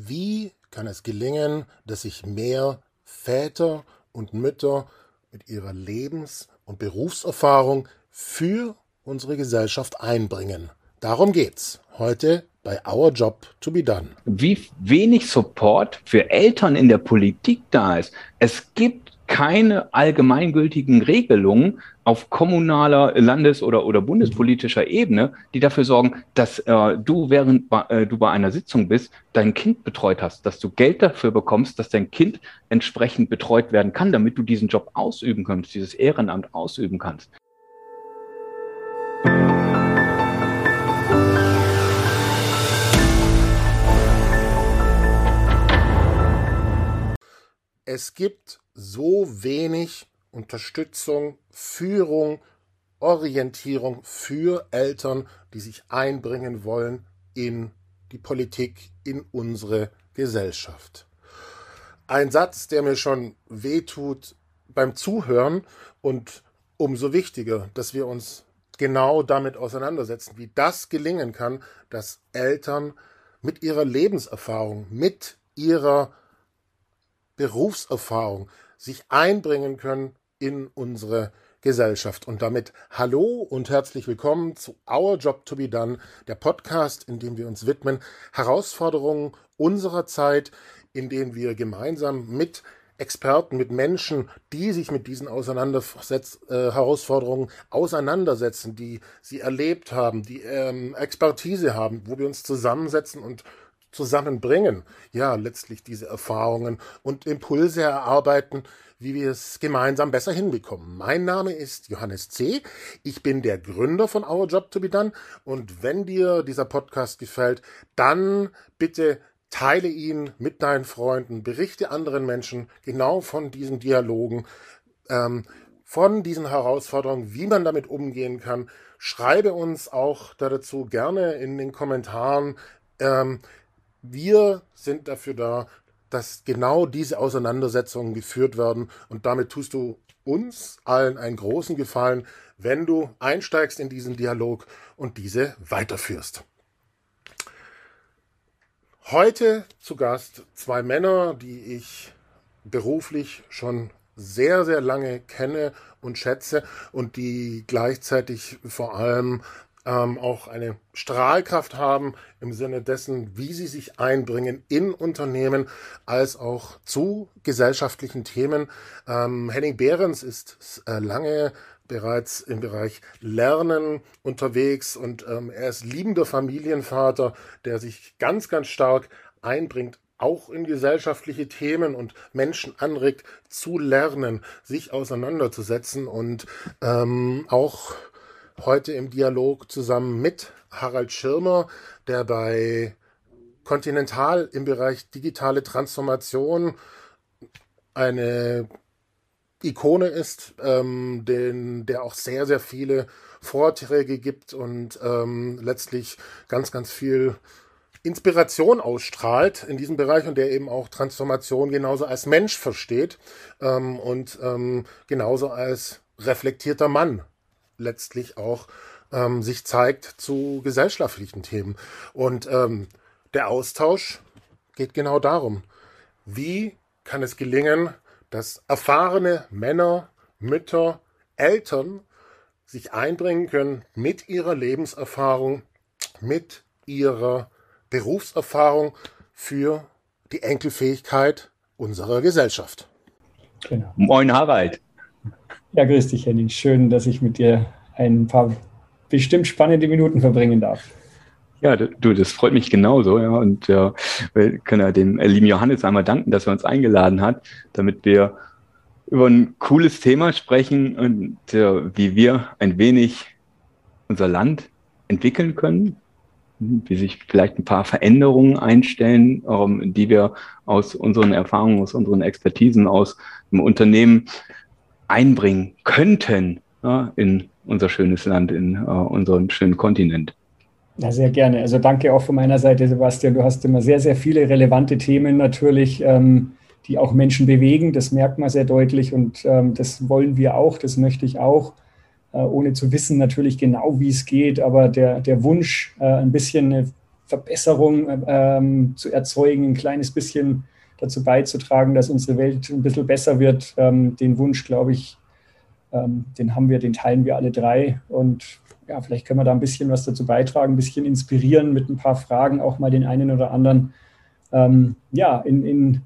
Wie kann es gelingen, dass sich mehr Väter und Mütter mit ihrer Lebens- und Berufserfahrung für unsere Gesellschaft einbringen? Darum geht's heute bei Our Job to be Done. Wie wenig Support für Eltern in der Politik da ist. Es gibt keine allgemeingültigen Regelungen auf kommunaler, Landes- oder, oder bundespolitischer Ebene, die dafür sorgen, dass äh, du, während äh, du bei einer Sitzung bist, dein Kind betreut hast, dass du Geld dafür bekommst, dass dein Kind entsprechend betreut werden kann, damit du diesen Job ausüben kannst, dieses Ehrenamt ausüben kannst. Es gibt so wenig Unterstützung, Führung, Orientierung für Eltern, die sich einbringen wollen in die Politik, in unsere Gesellschaft. Ein Satz, der mir schon wehtut beim Zuhören und umso wichtiger, dass wir uns genau damit auseinandersetzen, wie das gelingen kann, dass Eltern mit ihrer Lebenserfahrung, mit ihrer Berufserfahrung sich einbringen können in unsere Gesellschaft. Und damit hallo und herzlich willkommen zu Our Job to be Done, der Podcast, in dem wir uns widmen Herausforderungen unserer Zeit, in denen wir gemeinsam mit Experten, mit Menschen, die sich mit diesen Auseinandersetz äh, Herausforderungen auseinandersetzen, die sie erlebt haben, die ähm, Expertise haben, wo wir uns zusammensetzen und zusammenbringen, ja, letztlich diese Erfahrungen und Impulse erarbeiten, wie wir es gemeinsam besser hinbekommen. Mein Name ist Johannes C. Ich bin der Gründer von Our Job to be Done und wenn dir dieser Podcast gefällt, dann bitte teile ihn mit deinen Freunden, berichte anderen Menschen genau von diesen Dialogen, ähm, von diesen Herausforderungen, wie man damit umgehen kann. Schreibe uns auch dazu gerne in den Kommentaren, ähm, wir sind dafür da, dass genau diese Auseinandersetzungen geführt werden und damit tust du uns allen einen großen Gefallen, wenn du einsteigst in diesen Dialog und diese weiterführst. Heute zu Gast zwei Männer, die ich beruflich schon sehr, sehr lange kenne und schätze und die gleichzeitig vor allem ähm, auch eine Strahlkraft haben im Sinne dessen, wie sie sich einbringen in Unternehmen als auch zu gesellschaftlichen Themen. Ähm, Henning Behrens ist äh, lange bereits im Bereich Lernen unterwegs und ähm, er ist liebender Familienvater, der sich ganz, ganz stark einbringt auch in gesellschaftliche Themen und Menschen anregt zu lernen, sich auseinanderzusetzen und ähm, auch heute im Dialog zusammen mit Harald Schirmer, der bei Continental im Bereich digitale Transformation eine Ikone ist, ähm, den, der auch sehr, sehr viele Vorträge gibt und ähm, letztlich ganz, ganz viel Inspiration ausstrahlt in diesem Bereich und der eben auch Transformation genauso als Mensch versteht ähm, und ähm, genauso als reflektierter Mann letztlich auch ähm, sich zeigt zu gesellschaftlichen Themen. Und ähm, der Austausch geht genau darum. Wie kann es gelingen, dass erfahrene Männer, Mütter, Eltern sich einbringen können mit ihrer Lebenserfahrung, mit ihrer Berufserfahrung für die Enkelfähigkeit unserer Gesellschaft. Genau. Moin Harald. Ja, grüß dich, Henning. Schön, dass ich mit dir ein paar bestimmt spannende Minuten verbringen darf. Ja, du, das freut mich genauso. Ja, und äh, wir können ja dem lieben Johannes einmal danken, dass er uns eingeladen hat, damit wir über ein cooles Thema sprechen und äh, wie wir ein wenig unser Land entwickeln können, wie sich vielleicht ein paar Veränderungen einstellen, ähm, die wir aus unseren Erfahrungen, aus unseren Expertisen, aus dem Unternehmen einbringen könnten ja, in unser schönes Land, in uh, unseren schönen Kontinent. Ja, sehr gerne. Also danke auch von meiner Seite, Sebastian. Du hast immer sehr, sehr viele relevante Themen natürlich, ähm, die auch Menschen bewegen. Das merkt man sehr deutlich und ähm, das wollen wir auch, das möchte ich auch, äh, ohne zu wissen natürlich genau, wie es geht. Aber der, der Wunsch, äh, ein bisschen eine Verbesserung ähm, zu erzeugen, ein kleines bisschen dazu beizutragen, dass unsere Welt ein bisschen besser wird. Ähm, den Wunsch, glaube ich, ähm, den haben wir, den teilen wir alle drei. Und ja, vielleicht können wir da ein bisschen was dazu beitragen, ein bisschen inspirieren mit ein paar Fragen, auch mal den einen oder anderen ähm, ja, in, in,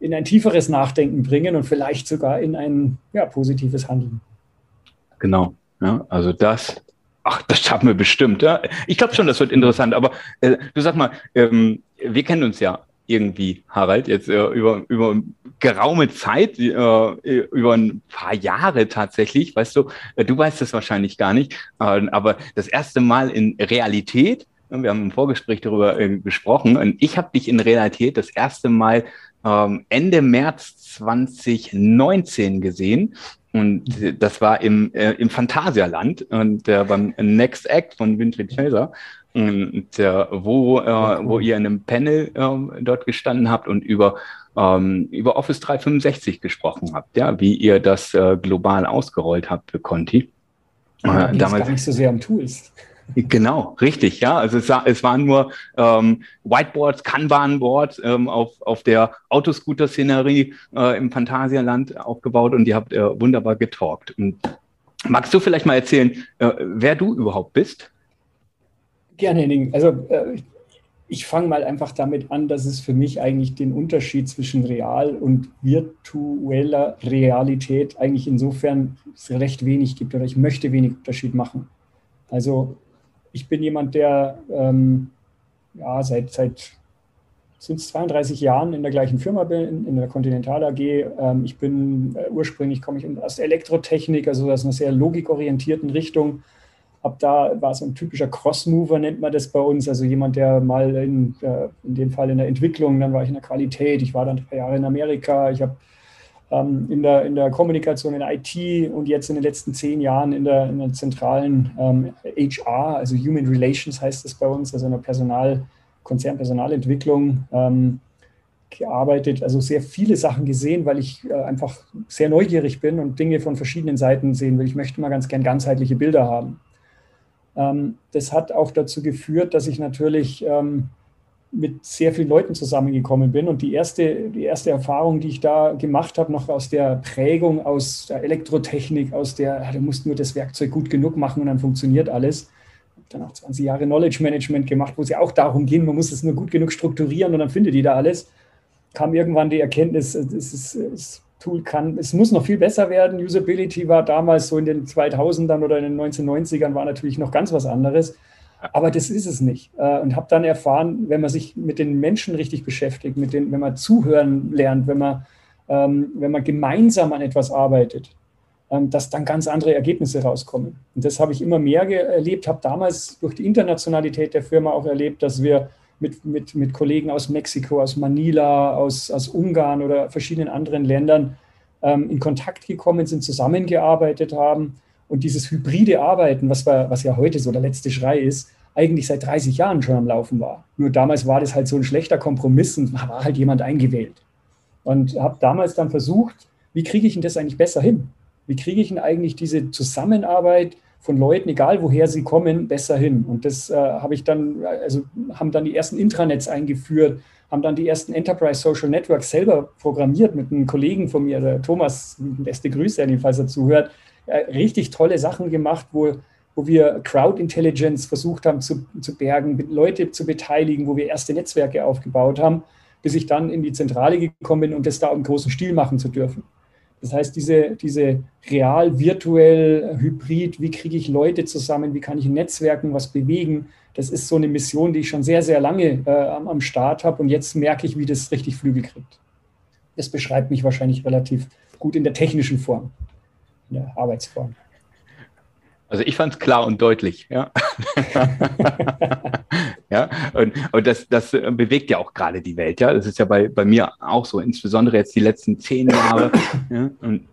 in ein tieferes Nachdenken bringen und vielleicht sogar in ein ja, positives Handeln. Genau. Ja, also das, ach, das schaffen wir bestimmt. Ja? Ich glaube schon, das wird interessant. Aber äh, du sag mal, ähm, wir kennen uns ja irgendwie, Harald, jetzt äh, über, über geraume Zeit, äh, über ein paar Jahre tatsächlich, weißt du, äh, du weißt es wahrscheinlich gar nicht, äh, aber das erste Mal in Realität, wir haben im Vorgespräch darüber äh, gesprochen, und ich habe dich in Realität das erste Mal ähm, Ende März 2019 gesehen. Und das war im, äh, im Phantasialand und äh, beim Next Act von Winfried Chaser. Und, äh, wo, äh, wo ihr in einem Panel äh, dort gestanden habt und über, ähm, über Office 365 gesprochen habt, ja, wie ihr das äh, global ausgerollt habt für Conti. Ja, äh, damals gar nicht so sehr am Tools. Genau, richtig, ja. Also es, es waren nur ähm, Whiteboards, Kanban-Boards ähm, auf, auf der Autoscooter-Szenerie äh, im Phantasialand aufgebaut und ihr habt äh, wunderbar getalkt. Und magst du vielleicht mal erzählen, äh, wer du überhaupt bist? Gerne, Henning. Also äh, ich fange mal einfach damit an, dass es für mich eigentlich den Unterschied zwischen real und virtueller Realität eigentlich insofern recht wenig gibt oder ich möchte wenig Unterschied machen. Also ich bin jemand, der ähm, ja, seit, seit sind 32 Jahren in der gleichen Firma bin, in der Continental AG. Ähm, ich bin äh, ursprünglich komme ich aus Elektrotechnik, also aus einer sehr logikorientierten Richtung Ab da war so ein typischer Cross-Mover, nennt man das bei uns. Also jemand, der mal in, äh, in dem Fall in der Entwicklung, dann war ich in der Qualität, ich war dann paar Jahre in Amerika, ich habe ähm, in, der, in der Kommunikation, in der IT und jetzt in den letzten zehn Jahren in der, in der zentralen ähm, HR, also Human Relations heißt das bei uns, also in der Personal, Konzernpersonalentwicklung ähm, gearbeitet, also sehr viele Sachen gesehen, weil ich äh, einfach sehr neugierig bin und Dinge von verschiedenen Seiten sehen will. Ich möchte mal ganz gern ganzheitliche Bilder haben. Ähm, das hat auch dazu geführt, dass ich natürlich ähm, mit sehr vielen Leuten zusammengekommen bin. Und die erste, die erste Erfahrung, die ich da gemacht habe, noch aus der Prägung, aus der Elektrotechnik, aus der, du musst nur das Werkzeug gut genug machen und dann funktioniert alles. Ich habe dann auch 20 Jahre Knowledge Management gemacht, wo es ja auch darum ging, man muss es nur gut genug strukturieren und dann findet die da alles. Kam irgendwann die Erkenntnis, es ist, es Tool kann. Es muss noch viel besser werden. Usability war damals so in den 2000ern oder in den 1990ern war natürlich noch ganz was anderes. Aber das ist es nicht. Äh, und habe dann erfahren, wenn man sich mit den Menschen richtig beschäftigt, mit den, wenn man zuhören lernt, wenn man, ähm, wenn man gemeinsam an etwas arbeitet, ähm, dass dann ganz andere Ergebnisse rauskommen. Und das habe ich immer mehr erlebt, habe damals durch die Internationalität der Firma auch erlebt, dass wir mit, mit, mit Kollegen aus Mexiko, aus Manila, aus, aus Ungarn oder verschiedenen anderen Ländern ähm, in Kontakt gekommen sind, zusammengearbeitet haben und dieses hybride Arbeiten, was, war, was ja heute so der letzte Schrei ist, eigentlich seit 30 Jahren schon am Laufen war. Nur damals war das halt so ein schlechter Kompromiss und war halt jemand eingewählt. Und habe damals dann versucht, wie kriege ich denn das eigentlich besser hin? Wie kriege ich denn eigentlich diese Zusammenarbeit von Leuten, egal woher sie kommen, besser hin. Und das äh, habe ich dann, also haben dann die ersten Intranets eingeführt, haben dann die ersten Enterprise Social Networks selber programmiert mit einem Kollegen von mir, der Thomas, beste Grüße an falls er zuhört, äh, richtig tolle Sachen gemacht, wo, wo wir Crowd Intelligence versucht haben zu, zu bergen, Leute zu beteiligen, wo wir erste Netzwerke aufgebaut haben, bis ich dann in die Zentrale gekommen bin, um das da im großen Stil machen zu dürfen. Das heißt, diese, diese real, virtuell, hybrid, wie kriege ich Leute zusammen, wie kann ich in Netzwerken was bewegen, das ist so eine Mission, die ich schon sehr, sehr lange äh, am, am Start habe und jetzt merke ich, wie das richtig Flügel kriegt. Das beschreibt mich wahrscheinlich relativ gut in der technischen Form, in der Arbeitsform. Also ich fand es klar und deutlich, ja. ja, und, und das, das bewegt ja auch gerade die Welt, ja. Das ist ja bei, bei mir auch so, insbesondere jetzt die letzten zehn Jahre. ja, und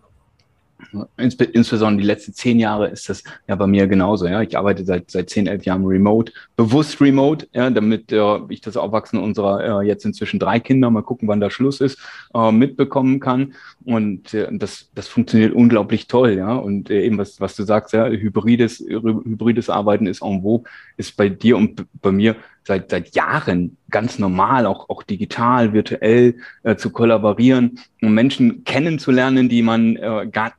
insbesondere die letzten zehn Jahre ist das ja bei mir genauso. Ja, ich arbeite seit seit zehn, elf Jahren remote, bewusst remote, ja, damit äh, ich das Aufwachsen unserer äh, jetzt inzwischen drei Kinder, mal gucken, wann da Schluss ist, äh, mitbekommen kann. Und äh, das das funktioniert unglaublich toll, ja. Und äh, eben was was du sagst, ja, hybrides hybrides Arbeiten ist en vogue, ist bei dir und bei mir seit, seit Jahren ganz normal, auch, auch digital, virtuell äh, zu kollaborieren und Menschen kennenzulernen, die man äh, gar,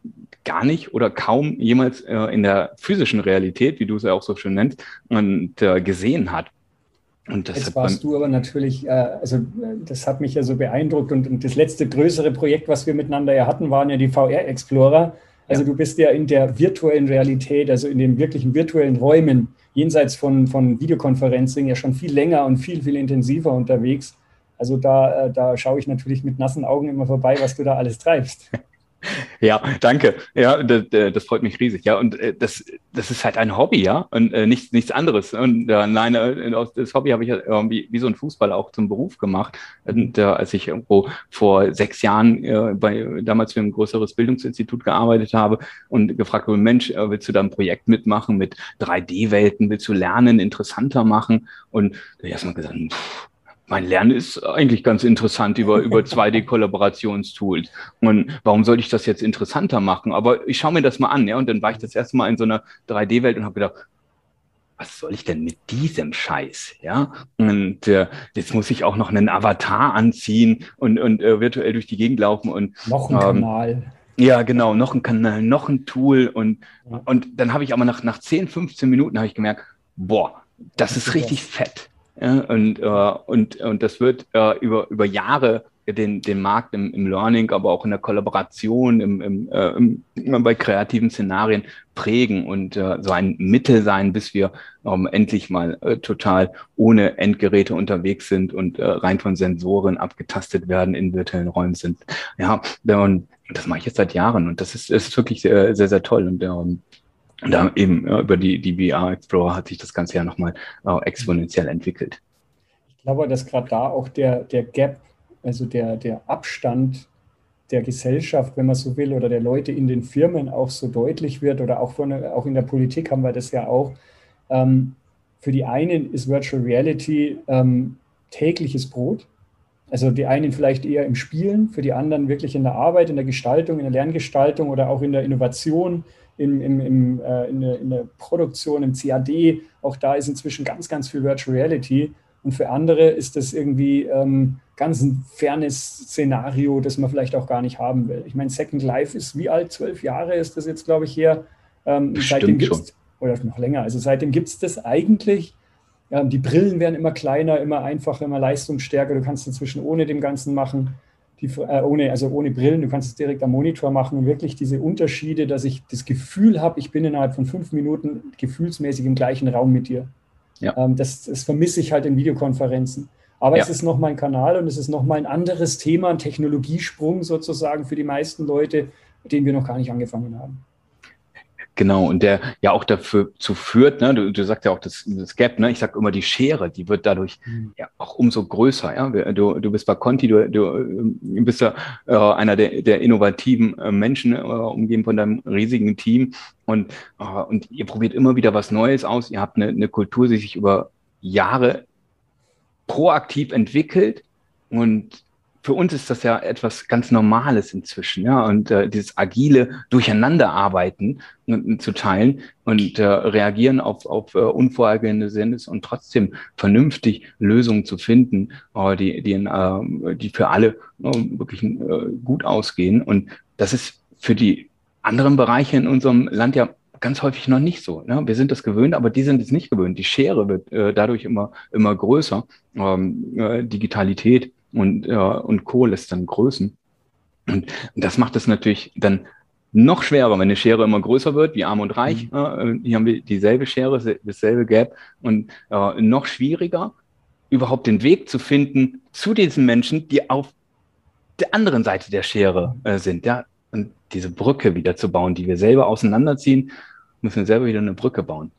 gar nicht oder kaum jemals äh, in der physischen Realität, wie du es ja auch so schön nennst, und, äh, gesehen hat. Und das Jetzt warst du aber natürlich, äh, also das hat mich ja so beeindruckt und, und, das letzte größere Projekt, was wir miteinander ja hatten, waren ja die VR Explorer. Also ja. du bist ja in der virtuellen Realität, also in den wirklichen virtuellen Räumen, jenseits von, von Videokonferencing, ja schon viel länger und viel, viel intensiver unterwegs. Also da, äh, da schaue ich natürlich mit nassen Augen immer vorbei, was du da alles treibst. Ja, danke. Ja, das, das, freut mich riesig. Ja, und äh, das, das ist halt ein Hobby, ja, und äh, nichts, nichts anderes. Und äh, nein, äh, das Hobby habe ich irgendwie wie so ein Fußball auch zum Beruf gemacht. Und äh, als ich irgendwo vor sechs Jahren äh, bei damals für ein größeres Bildungsinstitut gearbeitet habe und gefragt wurde, Mensch, willst du da ein Projekt mitmachen mit 3D-Welten? Willst du Lernen interessanter machen? Und da erstmal gesagt, pff, mein Lernen ist eigentlich ganz interessant über, über 2D-Kollaborationstools. Und warum sollte ich das jetzt interessanter machen? Aber ich schaue mir das mal an, ja. Und dann war ich das erste Mal in so einer 3D-Welt und habe gedacht, was soll ich denn mit diesem Scheiß? Ja, und äh, jetzt muss ich auch noch einen Avatar anziehen und, und äh, virtuell durch die Gegend laufen und noch ein ähm, Kanal. Ja, genau, noch ein Kanal, noch ein Tool und, ja. und dann habe ich aber nach, nach 10, 15 Minuten habe ich gemerkt, boah, das, das ist richtig das. fett. Ja, und, äh, und, und das wird äh, über, über Jahre den, den Markt im, im Learning, aber auch in der Kollaboration, im, im, äh, im, bei kreativen Szenarien prägen und äh, so ein Mittel sein, bis wir ähm, endlich mal äh, total ohne Endgeräte unterwegs sind und äh, rein von Sensoren abgetastet werden in virtuellen Räumen sind. Ja, und das mache ich jetzt seit Jahren und das ist, ist wirklich sehr, sehr, sehr toll. Und ähm, und da eben ja, über die, die VR Explorer hat sich das Ganze ja nochmal äh, exponentiell entwickelt. Ich glaube, dass gerade da auch der, der Gap, also der, der Abstand der Gesellschaft, wenn man so will, oder der Leute in den Firmen auch so deutlich wird oder auch, von, auch in der Politik haben wir das ja auch. Ähm, für die einen ist Virtual Reality ähm, tägliches Brot. Also die einen vielleicht eher im Spielen, für die anderen wirklich in der Arbeit, in der Gestaltung, in der Lerngestaltung oder auch in der Innovation, im, im, im, äh, in, der, in, der, Produktion, im CAD. Auch da ist inzwischen ganz, ganz viel Virtual Reality. Und für andere ist das irgendwie ähm, ganz ein fernes Szenario, das man vielleicht auch gar nicht haben will. Ich meine, Second Life ist wie alt? Zwölf Jahre ist das jetzt, glaube ich, her. Ähm, seitdem gibt es, oder noch länger, also seitdem gibt es das eigentlich. Ähm, die Brillen werden immer kleiner, immer einfacher, immer leistungsstärker. Du kannst inzwischen ohne dem Ganzen machen die, äh, ohne, also ohne Brillen, du kannst es direkt am Monitor machen und wirklich diese Unterschiede, dass ich das Gefühl habe, ich bin innerhalb von fünf Minuten gefühlsmäßig im gleichen Raum mit dir. Ja. Ähm, das, das vermisse ich halt in Videokonferenzen. Aber ja. es ist nochmal ein Kanal und es ist nochmal ein anderes Thema, ein Technologiesprung sozusagen für die meisten Leute, den wir noch gar nicht angefangen haben. Genau, und der ja auch dafür zu führt, ne, du, du sagst ja auch das, das Gap, ne, ich sag immer die Schere, die wird dadurch mhm. ja auch umso größer, ja. Du, du bist bei Conti, du, du äh, bist ja äh, einer der, der innovativen äh, Menschen, äh, umgeben von deinem riesigen Team und, äh, und ihr probiert immer wieder was Neues aus. Ihr habt eine, eine Kultur, die sich über Jahre proaktiv entwickelt und für uns ist das ja etwas ganz Normales inzwischen, ja, und äh, dieses agile Durcheinanderarbeiten äh, zu teilen und äh, reagieren auf, auf äh, unvorhergehende Sinnes und trotzdem vernünftig Lösungen zu finden, äh, die, die, äh, die für alle äh, wirklich äh, gut ausgehen. Und das ist für die anderen Bereiche in unserem Land ja ganz häufig noch nicht so. Ne? Wir sind das gewöhnt, aber die sind es nicht gewöhnt. Die Schere wird äh, dadurch immer, immer größer. Ähm, äh, Digitalität und, äh, und Co. lässt dann Größen. Und das macht es natürlich dann noch schwerer, wenn eine Schere immer größer wird, wie arm und reich. Mhm. Äh, hier haben wir dieselbe Schere, dasselbe Gap und äh, noch schwieriger, überhaupt den Weg zu finden zu diesen Menschen, die auf der anderen Seite der Schere äh, sind. Ja? Und diese Brücke wieder zu bauen, die wir selber auseinanderziehen, müssen wir selber wieder eine Brücke bauen.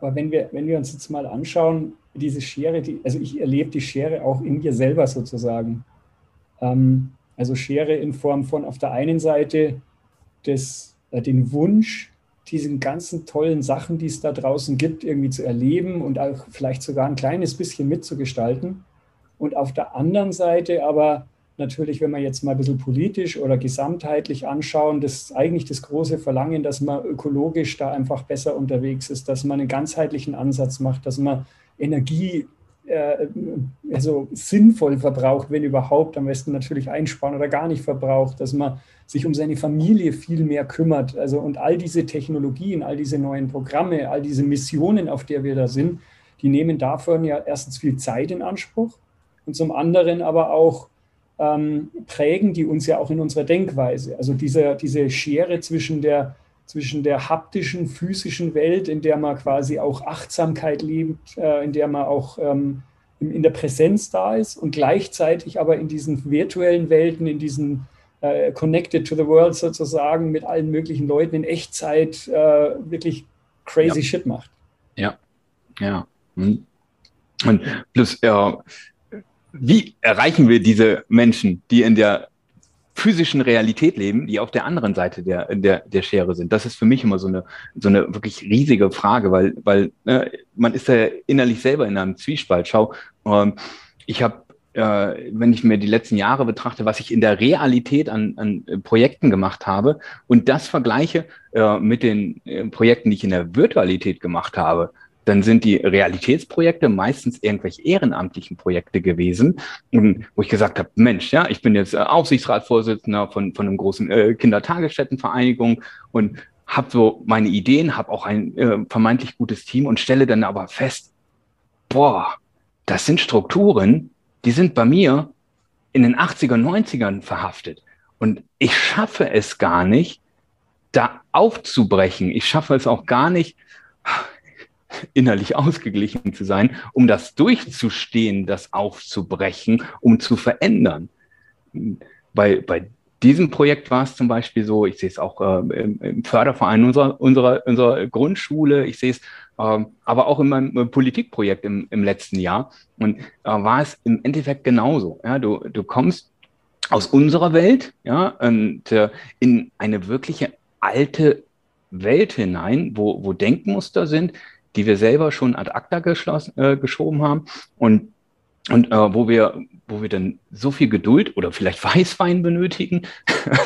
Aber wenn wir, wenn wir uns jetzt mal anschauen, diese Schere, die, also ich erlebe die Schere auch in mir selber sozusagen. Ähm, also Schere in Form von auf der einen Seite des, äh, den Wunsch, diesen ganzen tollen Sachen, die es da draußen gibt, irgendwie zu erleben und auch vielleicht sogar ein kleines bisschen mitzugestalten. Und auf der anderen Seite aber natürlich, wenn wir jetzt mal ein bisschen politisch oder gesamtheitlich anschauen, das eigentlich das große Verlangen, dass man ökologisch da einfach besser unterwegs ist, dass man einen ganzheitlichen Ansatz macht, dass man Energie äh, also sinnvoll verbraucht, wenn überhaupt, am besten natürlich einsparen oder gar nicht verbraucht, dass man sich um seine Familie viel mehr kümmert. Also und all diese Technologien, all diese neuen Programme, all diese Missionen, auf der wir da sind, die nehmen davon ja erstens viel Zeit in Anspruch und zum anderen aber auch ähm, prägen die uns ja auch in unserer Denkweise. Also diese, diese Schere zwischen der zwischen der haptischen, physischen Welt, in der man quasi auch Achtsamkeit lebt, äh, in der man auch ähm, in der Präsenz da ist und gleichzeitig aber in diesen virtuellen Welten, in diesen äh, Connected to the World sozusagen mit allen möglichen Leuten in Echtzeit äh, wirklich crazy ja. Shit macht. Ja, ja. Hm. Und plus, ja, wie erreichen wir diese Menschen, die in der physischen Realität leben, die auf der anderen Seite der, der, der Schere sind. Das ist für mich immer so eine, so eine wirklich riesige Frage, weil, weil äh, man ist ja innerlich selber in einem Zwiespalt. Schau, ähm, ich habe äh, wenn ich mir die letzten Jahre betrachte, was ich in der Realität an, an Projekten gemacht habe und das vergleiche äh, mit den äh, Projekten, die ich in der Virtualität gemacht habe, dann sind die Realitätsprojekte meistens irgendwelche ehrenamtlichen Projekte gewesen, wo ich gesagt habe, Mensch, ja, ich bin jetzt äh, Aufsichtsratsvorsitzender von, von einem großen äh, Kindertagesstättenvereinigung und habe so meine Ideen, habe auch ein äh, vermeintlich gutes Team und stelle dann aber fest, boah, das sind Strukturen, die sind bei mir in den 80er, 90ern verhaftet. Und ich schaffe es gar nicht, da aufzubrechen. Ich schaffe es auch gar nicht, innerlich ausgeglichen zu sein, um das durchzustehen, das aufzubrechen, um zu verändern. Bei, bei diesem Projekt war es zum Beispiel so, ich sehe es auch äh, im, im, Förderverein unserer, unserer, unserer Grundschule, ich sehe es äh, aber auch in meinem äh, Politikprojekt im, im letzten Jahr. Und äh, war es im Endeffekt genauso. Ja, du, du kommst aus unserer Welt ja, und äh, in eine wirkliche alte Welt hinein, wo, wo Denkmuster sind, die wir selber schon ad acta geschlossen, äh, geschoben haben und, und äh, wo wir wo wir dann so viel Geduld oder vielleicht Weißwein benötigen,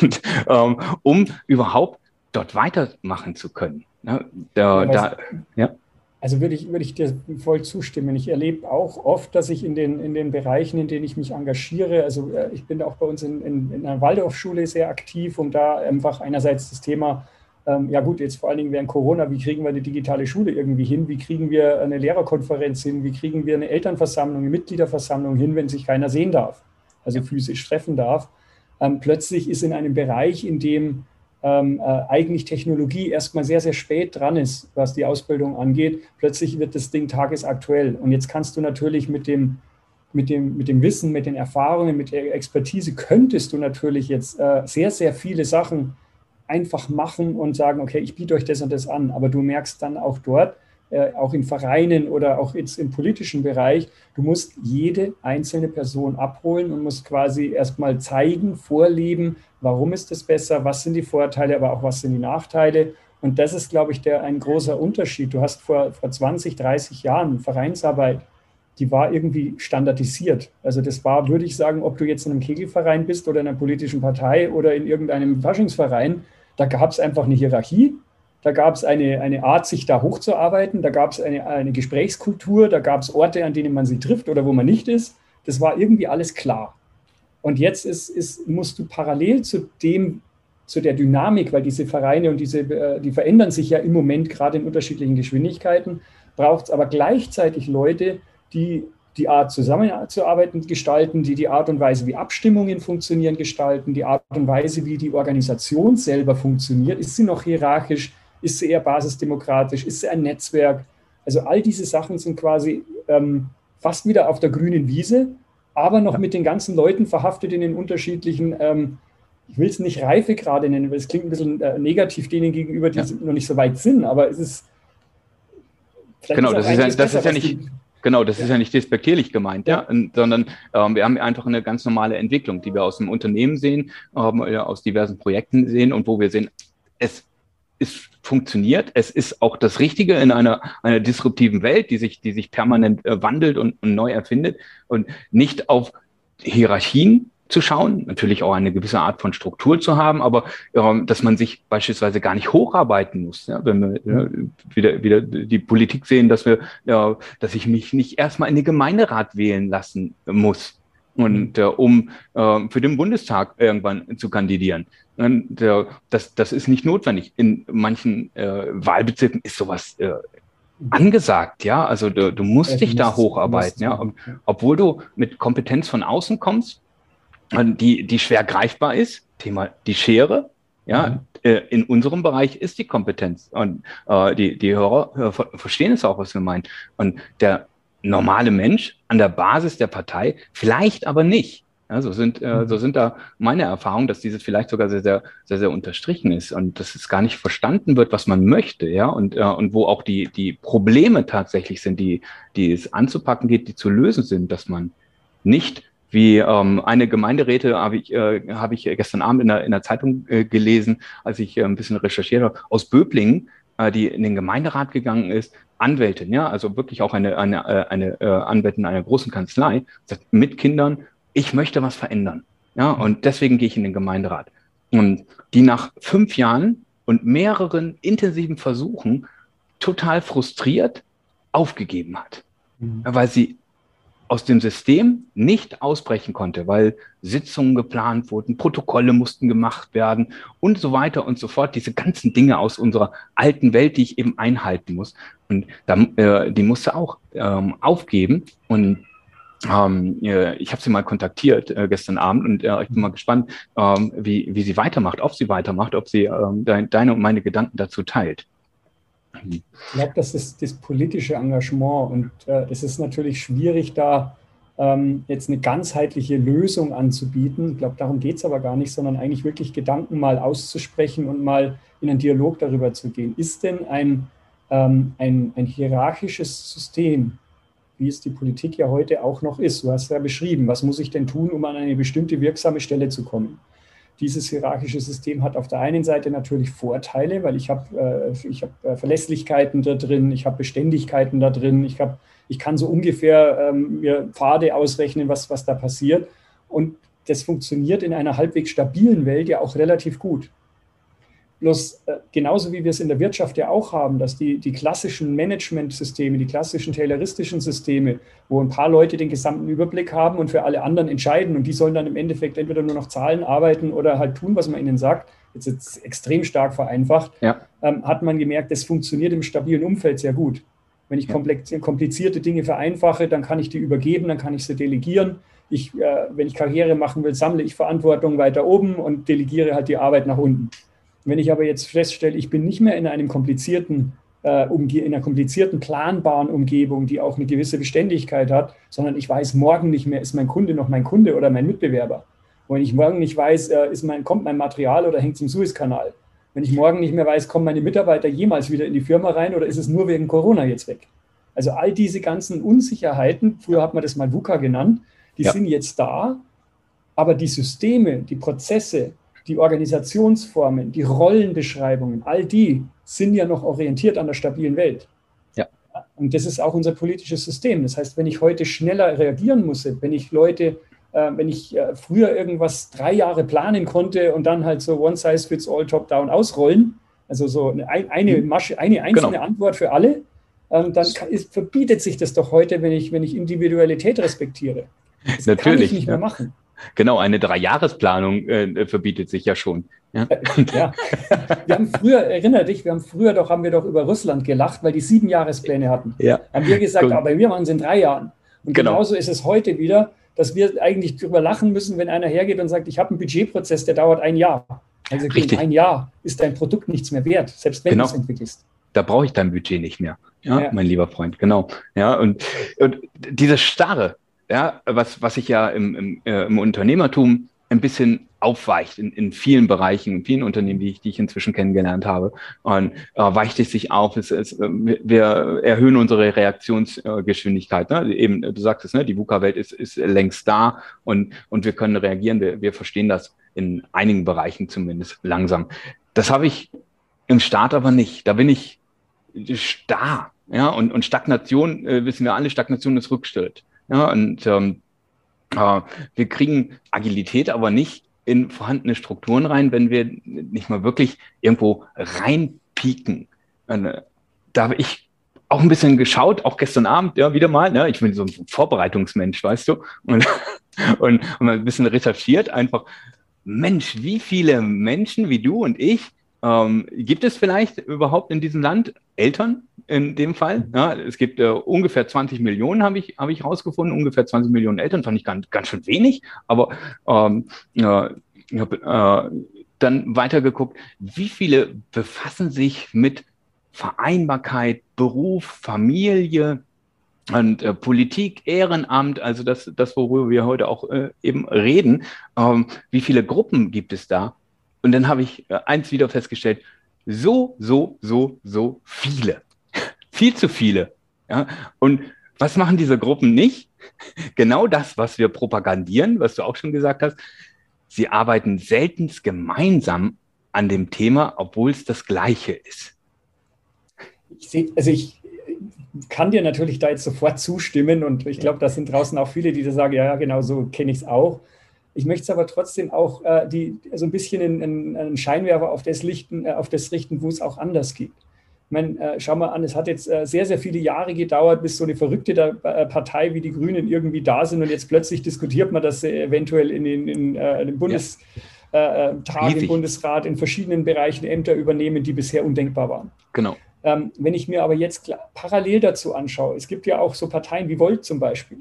und, ähm, um überhaupt dort weitermachen zu können. Ne? Da, da, ja. Also würde ich, würde ich dir voll zustimmen. Ich erlebe auch oft, dass ich in den, in den Bereichen, in denen ich mich engagiere, also äh, ich bin auch bei uns in, in, in einer Waldorfschule sehr aktiv, um da einfach einerseits das Thema ähm, ja gut, jetzt vor allen Dingen während Corona, wie kriegen wir eine digitale Schule irgendwie hin? Wie kriegen wir eine Lehrerkonferenz hin? Wie kriegen wir eine Elternversammlung, eine Mitgliederversammlung hin, wenn sich keiner sehen darf, also physisch treffen darf? Ähm, plötzlich ist in einem Bereich, in dem ähm, äh, eigentlich Technologie erstmal sehr, sehr spät dran ist, was die Ausbildung angeht, plötzlich wird das Ding tagesaktuell. Und jetzt kannst du natürlich mit dem, mit dem, mit dem Wissen, mit den Erfahrungen, mit der Expertise, könntest du natürlich jetzt äh, sehr, sehr viele Sachen einfach machen und sagen, okay, ich biete euch das und das an. Aber du merkst dann auch dort, äh, auch in Vereinen oder auch jetzt im politischen Bereich, du musst jede einzelne Person abholen und musst quasi erstmal zeigen, vorleben, warum ist es besser, was sind die Vorteile, aber auch was sind die Nachteile. Und das ist, glaube ich, der, ein großer Unterschied. Du hast vor, vor 20, 30 Jahren Vereinsarbeit, die war irgendwie standardisiert. Also das war, würde ich sagen, ob du jetzt in einem Kegelverein bist oder in einer politischen Partei oder in irgendeinem Faschingsverein, da gab es einfach eine Hierarchie, da gab es eine, eine Art, sich da hochzuarbeiten, da gab es eine, eine Gesprächskultur, da gab es Orte, an denen man sich trifft oder wo man nicht ist. Das war irgendwie alles klar. Und jetzt ist, ist, musst du parallel zu dem, zu der Dynamik, weil diese Vereine und diese, äh, die verändern sich ja im Moment gerade in unterschiedlichen Geschwindigkeiten, braucht es aber gleichzeitig Leute, die die Art zusammenzuarbeiten gestalten, die die Art und Weise, wie Abstimmungen funktionieren, gestalten, die Art und Weise, wie die Organisation selber funktioniert. Ist sie noch hierarchisch? Ist sie eher basisdemokratisch? Ist sie ein Netzwerk? Also all diese Sachen sind quasi ähm, fast wieder auf der grünen Wiese, aber noch mit den ganzen Leuten verhaftet in den unterschiedlichen, ähm, ich will es nicht Reifegrade nennen, weil es klingt ein bisschen äh, negativ denen gegenüber, die ja. noch nicht so weit sind, aber es ist. Genau, ist das, ist ja, das besser, ist ja nicht. Genau, das ja. ist ja nicht despektierlich gemeint, ja, ja sondern ähm, wir haben einfach eine ganz normale Entwicklung, die wir aus dem Unternehmen sehen, ähm, aus diversen Projekten sehen und wo wir sehen, es ist funktioniert, es ist auch das Richtige in einer, einer disruptiven Welt, die sich, die sich permanent äh, wandelt und, und neu erfindet und nicht auf Hierarchien zu schauen, natürlich auch eine gewisse Art von Struktur zu haben, aber ähm, dass man sich beispielsweise gar nicht hocharbeiten muss. Ja? Wenn wir ja, wieder, wieder die Politik sehen, dass wir, ja, dass ich mich nicht erstmal in den Gemeinderat wählen lassen muss. Und äh, um äh, für den Bundestag irgendwann zu kandidieren. Und, äh, das, das ist nicht notwendig. In manchen äh, Wahlbezirken ist sowas äh, angesagt, ja. Also du, du musst ja, dich da hocharbeiten, ja. Obwohl du mit Kompetenz von außen kommst, die, die schwer greifbar ist. Thema die Schere. Ja, mhm. Äh, in unserem Bereich ist die Kompetenz. Und äh, die, die Hörer äh, verstehen es auch, was wir meinen. Und der normale Mensch an der Basis der Partei vielleicht aber nicht. Ja, so sind, äh, mhm. so sind da meine Erfahrungen, dass dieses vielleicht sogar sehr, sehr, sehr, sehr unterstrichen ist und dass es gar nicht verstanden wird, was man möchte, ja, und, äh, und wo auch die, die Probleme tatsächlich sind, die, die es anzupacken geht, die zu lösen sind, dass man nicht wie ähm, eine Gemeinderäte habe ich, äh, hab ich gestern Abend in der, in der Zeitung äh, gelesen, als ich äh, ein bisschen recherchiert habe, aus Böblingen, äh, die in den Gemeinderat gegangen ist, Anwältin, ja, also wirklich auch eine, eine, äh, eine äh, Anwältin einer großen Kanzlei, sagt, mit Kindern, ich möchte was verändern. Ja, und deswegen gehe ich in den Gemeinderat. Und die nach fünf Jahren und mehreren intensiven Versuchen total frustriert aufgegeben hat, mhm. weil sie aus dem System nicht ausbrechen konnte, weil Sitzungen geplant wurden, Protokolle mussten gemacht werden und so weiter und so fort. Diese ganzen Dinge aus unserer alten Welt, die ich eben einhalten muss. Und dann, äh, die musste auch ähm, aufgeben. Und ähm, ich habe sie mal kontaktiert äh, gestern Abend und äh, ich bin mal gespannt, ähm, wie, wie sie weitermacht, ob sie weitermacht, ob sie ähm, de deine und meine Gedanken dazu teilt. Ich glaube, das ist das politische Engagement und äh, es ist natürlich schwierig, da ähm, jetzt eine ganzheitliche Lösung anzubieten. Ich glaube, darum geht es aber gar nicht, sondern eigentlich wirklich Gedanken mal auszusprechen und mal in einen Dialog darüber zu gehen. Ist denn ein, ähm, ein, ein hierarchisches System, wie es die Politik ja heute auch noch ist, du hast ja beschrieben, was muss ich denn tun, um an eine bestimmte wirksame Stelle zu kommen? Dieses hierarchische System hat auf der einen Seite natürlich Vorteile, weil ich habe äh, ich hab, äh, Verlässlichkeiten da drin, ich habe Beständigkeiten da drin, ich, hab, ich kann so ungefähr ähm, mir Pfade ausrechnen, was, was da passiert. Und das funktioniert in einer halbwegs stabilen Welt ja auch relativ gut. Bloß äh, genauso wie wir es in der Wirtschaft ja auch haben, dass die, die klassischen Management-Systeme, die klassischen tayloristischen Systeme, wo ein paar Leute den gesamten Überblick haben und für alle anderen entscheiden und die sollen dann im Endeffekt entweder nur noch Zahlen arbeiten oder halt tun, was man ihnen sagt, jetzt ist extrem stark vereinfacht, ja. ähm, hat man gemerkt, das funktioniert im stabilen Umfeld sehr gut. Wenn ich komplizierte Dinge vereinfache, dann kann ich die übergeben, dann kann ich sie delegieren. Ich, äh, wenn ich Karriere machen will, sammle ich Verantwortung weiter oben und delegiere halt die Arbeit nach unten. Wenn ich aber jetzt feststelle, ich bin nicht mehr in einem komplizierten äh, in einer komplizierten, planbaren Umgebung, die auch eine gewisse Beständigkeit hat, sondern ich weiß morgen nicht mehr, ist mein Kunde noch mein Kunde oder mein Mitbewerber. Und wenn ich morgen nicht weiß, äh, ist mein, kommt mein Material oder hängt es im Suezkanal. Wenn ich morgen nicht mehr weiß, kommen meine Mitarbeiter jemals wieder in die Firma rein oder ist es nur wegen Corona jetzt weg? Also all diese ganzen Unsicherheiten, früher hat man das mal VUCA genannt, die ja. sind jetzt da, aber die Systeme, die Prozesse, die Organisationsformen, die Rollenbeschreibungen, all die sind ja noch orientiert an der stabilen Welt. Ja. Und das ist auch unser politisches System. Das heißt, wenn ich heute schneller reagieren muss, wenn ich Leute, äh, wenn ich äh, früher irgendwas drei Jahre planen konnte und dann halt so One Size Fits All Top-Down ausrollen, also so eine, eine, mhm. Masche, eine einzelne genau. Antwort für alle, ähm, dann kann, ist, verbietet sich das doch heute, wenn ich, wenn ich Individualität respektiere. Das Natürlich, kann ich nicht mehr machen. Genau, eine Dreijahresplanung äh, verbietet sich ja schon. Ja. ja. Wir haben früher, erinnere dich, wir haben früher doch, haben wir doch über Russland gelacht, weil die sieben Jahrespläne hatten. Ja. Haben wir gesagt, aber wir machen es in drei Jahren. Und genau. genauso ist es heute wieder, dass wir eigentlich darüber lachen müssen, wenn einer hergeht und sagt, ich habe einen Budgetprozess, der dauert ein Jahr. Also in ein Jahr ist dein Produkt nichts mehr wert, selbst wenn genau. du es entwickelst. Da brauche ich dein Budget nicht mehr, ja, ja, mein lieber Freund. Genau. Ja, und, und dieses Starre, ja, was, was sich ja im, im, äh, im Unternehmertum ein bisschen aufweicht in, in vielen Bereichen, in vielen Unternehmen, die ich, die ich inzwischen kennengelernt habe. Und äh, weicht es sich auf. Es, es, wir erhöhen unsere Reaktionsgeschwindigkeit. Ne? Eben, du sagtest, ne? die VUCA-Welt ist, ist längst da und, und wir können reagieren. Wir, wir verstehen das in einigen Bereichen zumindest langsam. Das habe ich im Start aber nicht. Da bin ich starr. Ja, und, und Stagnation, äh, wissen wir alle, Stagnation ist Rückschritt. Ja, und ähm, äh, wir kriegen Agilität aber nicht in vorhandene Strukturen rein, wenn wir nicht mal wirklich irgendwo reinpieken. Äh, da habe ich auch ein bisschen geschaut, auch gestern Abend, ja, wieder mal. Ne? Ich bin so ein Vorbereitungsmensch, weißt du, und, und, und ein bisschen recherchiert, einfach, Mensch, wie viele Menschen wie du und ich ähm, gibt es vielleicht überhaupt in diesem Land Eltern in dem Fall? Ja, es gibt äh, ungefähr 20 Millionen, habe ich, hab ich rausgefunden, ungefähr 20 Millionen Eltern, fand ich ganz, ganz schön wenig, aber ähm, äh, ich habe äh, dann weitergeguckt, wie viele befassen sich mit Vereinbarkeit, Beruf, Familie, und äh, Politik, Ehrenamt, also das, das, worüber wir heute auch äh, eben reden, ähm, wie viele Gruppen gibt es da? Und dann habe ich äh, eins wieder festgestellt, so, so, so, so viele. Viel zu viele. Ja? Und was machen diese Gruppen nicht? Genau das, was wir propagandieren, was du auch schon gesagt hast. Sie arbeiten seltenst gemeinsam an dem Thema, obwohl es das Gleiche ist. Ich sehe, also ich kann dir natürlich da jetzt sofort zustimmen und ich glaube, da sind draußen auch viele, die da sagen, ja, genau so kenne ich es auch. Ich möchte es aber trotzdem auch äh, die, so ein bisschen einen Scheinwerfer auf das, lichten, äh, auf das richten, wo es auch anders geht. Ich meine, äh, schau mal an, es hat jetzt äh, sehr, sehr viele Jahre gedauert, bis so eine verrückte äh, Partei wie die Grünen irgendwie da sind und jetzt plötzlich diskutiert man das eventuell in den, in, äh, den Bundes, ja. im Bundesrat in verschiedenen Bereichen Ämter übernehmen, die bisher undenkbar waren. Genau. Ähm, wenn ich mir aber jetzt parallel dazu anschaue, es gibt ja auch so Parteien wie Volt zum Beispiel.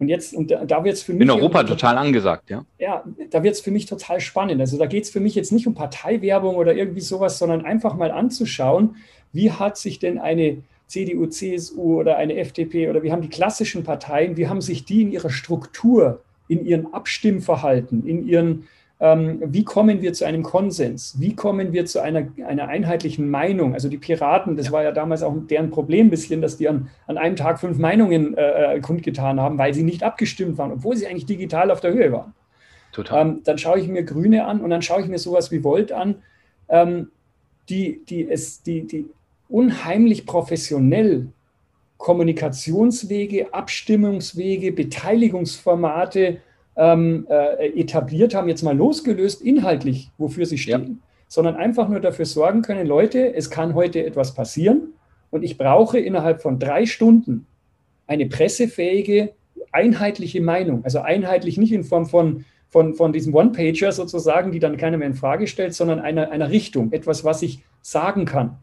Und jetzt, und da, da wird es für mich. In Europa total angesagt, ja. Ja, da wird es für mich total spannend. Also da geht es für mich jetzt nicht um Parteiwerbung oder irgendwie sowas, sondern einfach mal anzuschauen, wie hat sich denn eine CDU, CSU oder eine FDP oder wie haben die klassischen Parteien, wie haben sich die in ihrer Struktur, in ihren Abstimmverhalten, in ihren ähm, wie kommen wir zu einem Konsens? Wie kommen wir zu einer, einer einheitlichen Meinung? Also die Piraten, das war ja damals auch deren Problem ein bisschen, dass die an, an einem Tag fünf Meinungen äh, äh, kundgetan haben, weil sie nicht abgestimmt waren, obwohl sie eigentlich digital auf der Höhe waren. Total. Ähm, dann schaue ich mir Grüne an und dann schaue ich mir sowas wie Volt an, ähm, die, die, es, die, die unheimlich professionell Kommunikationswege, Abstimmungswege, Beteiligungsformate ähm, äh, etabliert haben, jetzt mal losgelöst inhaltlich, wofür sie stehen, ja. sondern einfach nur dafür sorgen können, Leute, es kann heute etwas passieren und ich brauche innerhalb von drei Stunden eine pressefähige, einheitliche Meinung. Also einheitlich nicht in Form von, von, von diesem One-Pager sozusagen, die dann keiner mehr in Frage stellt, sondern einer, einer Richtung, etwas, was ich sagen kann.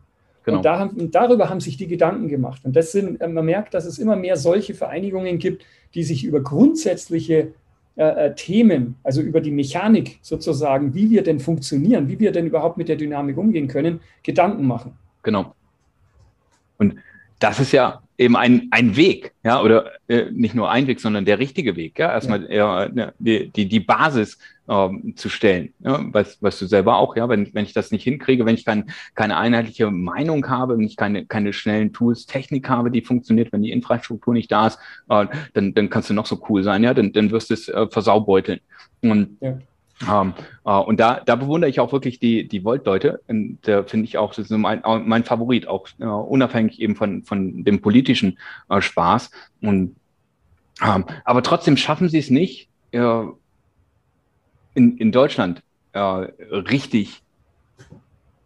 Genau. Und, da haben, darüber haben sich die Gedanken gemacht. Und das sind, äh, man merkt, dass es immer mehr solche Vereinigungen gibt, die sich über grundsätzliche äh, äh, Themen, also über die Mechanik sozusagen, wie wir denn funktionieren, wie wir denn überhaupt mit der Dynamik umgehen können, Gedanken machen. Genau. Und das ist ja eben ein, ein Weg, ja, oder äh, nicht nur ein Weg, sondern der richtige Weg, ja, erstmal ja. Äh, die, die, die Basis ähm, zu stellen, ja, was, was du selber auch, ja, wenn, wenn ich das nicht hinkriege, wenn ich kein, keine einheitliche Meinung habe, wenn ich keine, keine schnellen Tools, Technik habe, die funktioniert, wenn die Infrastruktur nicht da ist, äh, dann, dann kannst du noch so cool sein, ja, dann, dann wirst du es äh, versaubeuteln. Und ja. Ähm, äh, und da, da bewundere ich auch wirklich die, die Volt-Leute. Und da finde ich auch, das ist mein, mein Favorit, auch äh, unabhängig eben von, von dem politischen äh, Spaß. Und, ähm, aber trotzdem schaffen sie es nicht, in, in Deutschland äh, richtig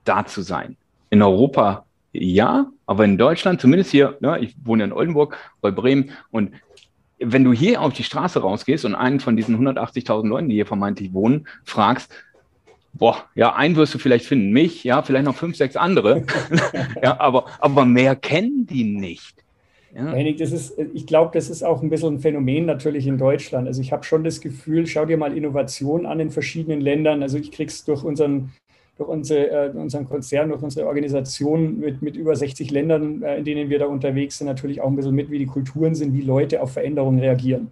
da zu sein. In Europa ja, aber in Deutschland, zumindest hier, ne, ich wohne in Oldenburg, bei Bremen, und wenn du hier auf die Straße rausgehst und einen von diesen 180.000 Leuten, die hier vermeintlich wohnen, fragst, boah, ja, einen wirst du vielleicht finden, mich, ja, vielleicht noch fünf, sechs andere, ja, aber, aber mehr kennen die nicht. Ja. Henning, das ist, ich glaube, das ist auch ein bisschen ein Phänomen natürlich in Deutschland. Also ich habe schon das Gefühl, schau dir mal Innovation an in verschiedenen Ländern. Also ich krieg's durch unseren durch unsere, äh, unseren Konzern, durch unsere Organisation mit, mit über 60 Ländern, äh, in denen wir da unterwegs sind, natürlich auch ein bisschen mit, wie die Kulturen sind, wie Leute auf Veränderungen reagieren.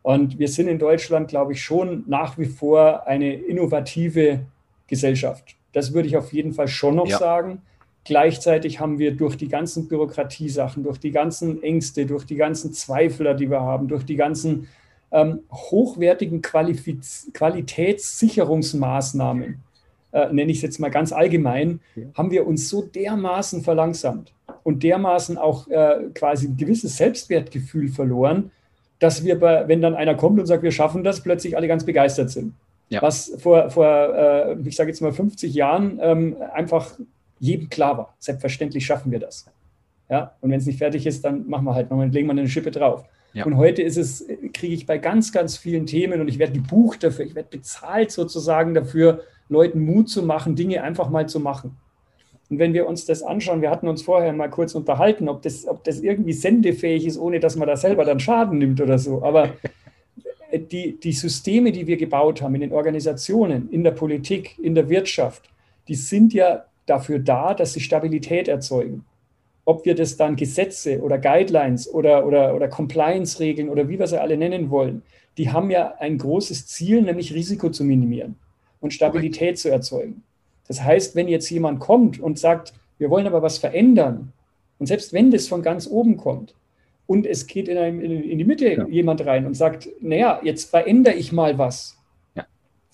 Und wir sind in Deutschland, glaube ich, schon nach wie vor eine innovative Gesellschaft. Das würde ich auf jeden Fall schon noch ja. sagen. Gleichzeitig haben wir durch die ganzen Bürokratiesachen, durch die ganzen Ängste, durch die ganzen Zweifler, die wir haben, durch die ganzen ähm, hochwertigen Qualifiz Qualitätssicherungsmaßnahmen, äh, nenne ich es jetzt mal ganz allgemein, ja. haben wir uns so dermaßen verlangsamt und dermaßen auch äh, quasi ein gewisses Selbstwertgefühl verloren, dass wir, bei, wenn dann einer kommt und sagt, wir schaffen das, plötzlich alle ganz begeistert sind. Ja. Was vor, vor äh, ich sage jetzt mal 50 Jahren ähm, einfach jedem klar war. Selbstverständlich schaffen wir das. Ja? Und wenn es nicht fertig ist, dann machen wir halt nochmal, legen wir eine Schippe drauf. Ja. Und heute ist es, kriege ich bei ganz, ganz vielen Themen und ich werde gebucht dafür, ich werde bezahlt sozusagen dafür, Leuten Mut zu machen, Dinge einfach mal zu machen. Und wenn wir uns das anschauen, wir hatten uns vorher mal kurz unterhalten, ob das, ob das irgendwie sendefähig ist, ohne dass man da selber dann Schaden nimmt oder so. Aber die, die Systeme, die wir gebaut haben in den Organisationen, in der Politik, in der Wirtschaft, die sind ja dafür da, dass sie Stabilität erzeugen. Ob wir das dann Gesetze oder Guidelines oder, oder, oder Compliance-Regeln oder wie wir sie alle nennen wollen, die haben ja ein großes Ziel, nämlich Risiko zu minimieren und Stabilität zu erzeugen. Das heißt, wenn jetzt jemand kommt und sagt, wir wollen aber was verändern, und selbst wenn das von ganz oben kommt, und es geht in, einem, in die Mitte ja. jemand rein und sagt, naja, jetzt verändere ich mal was,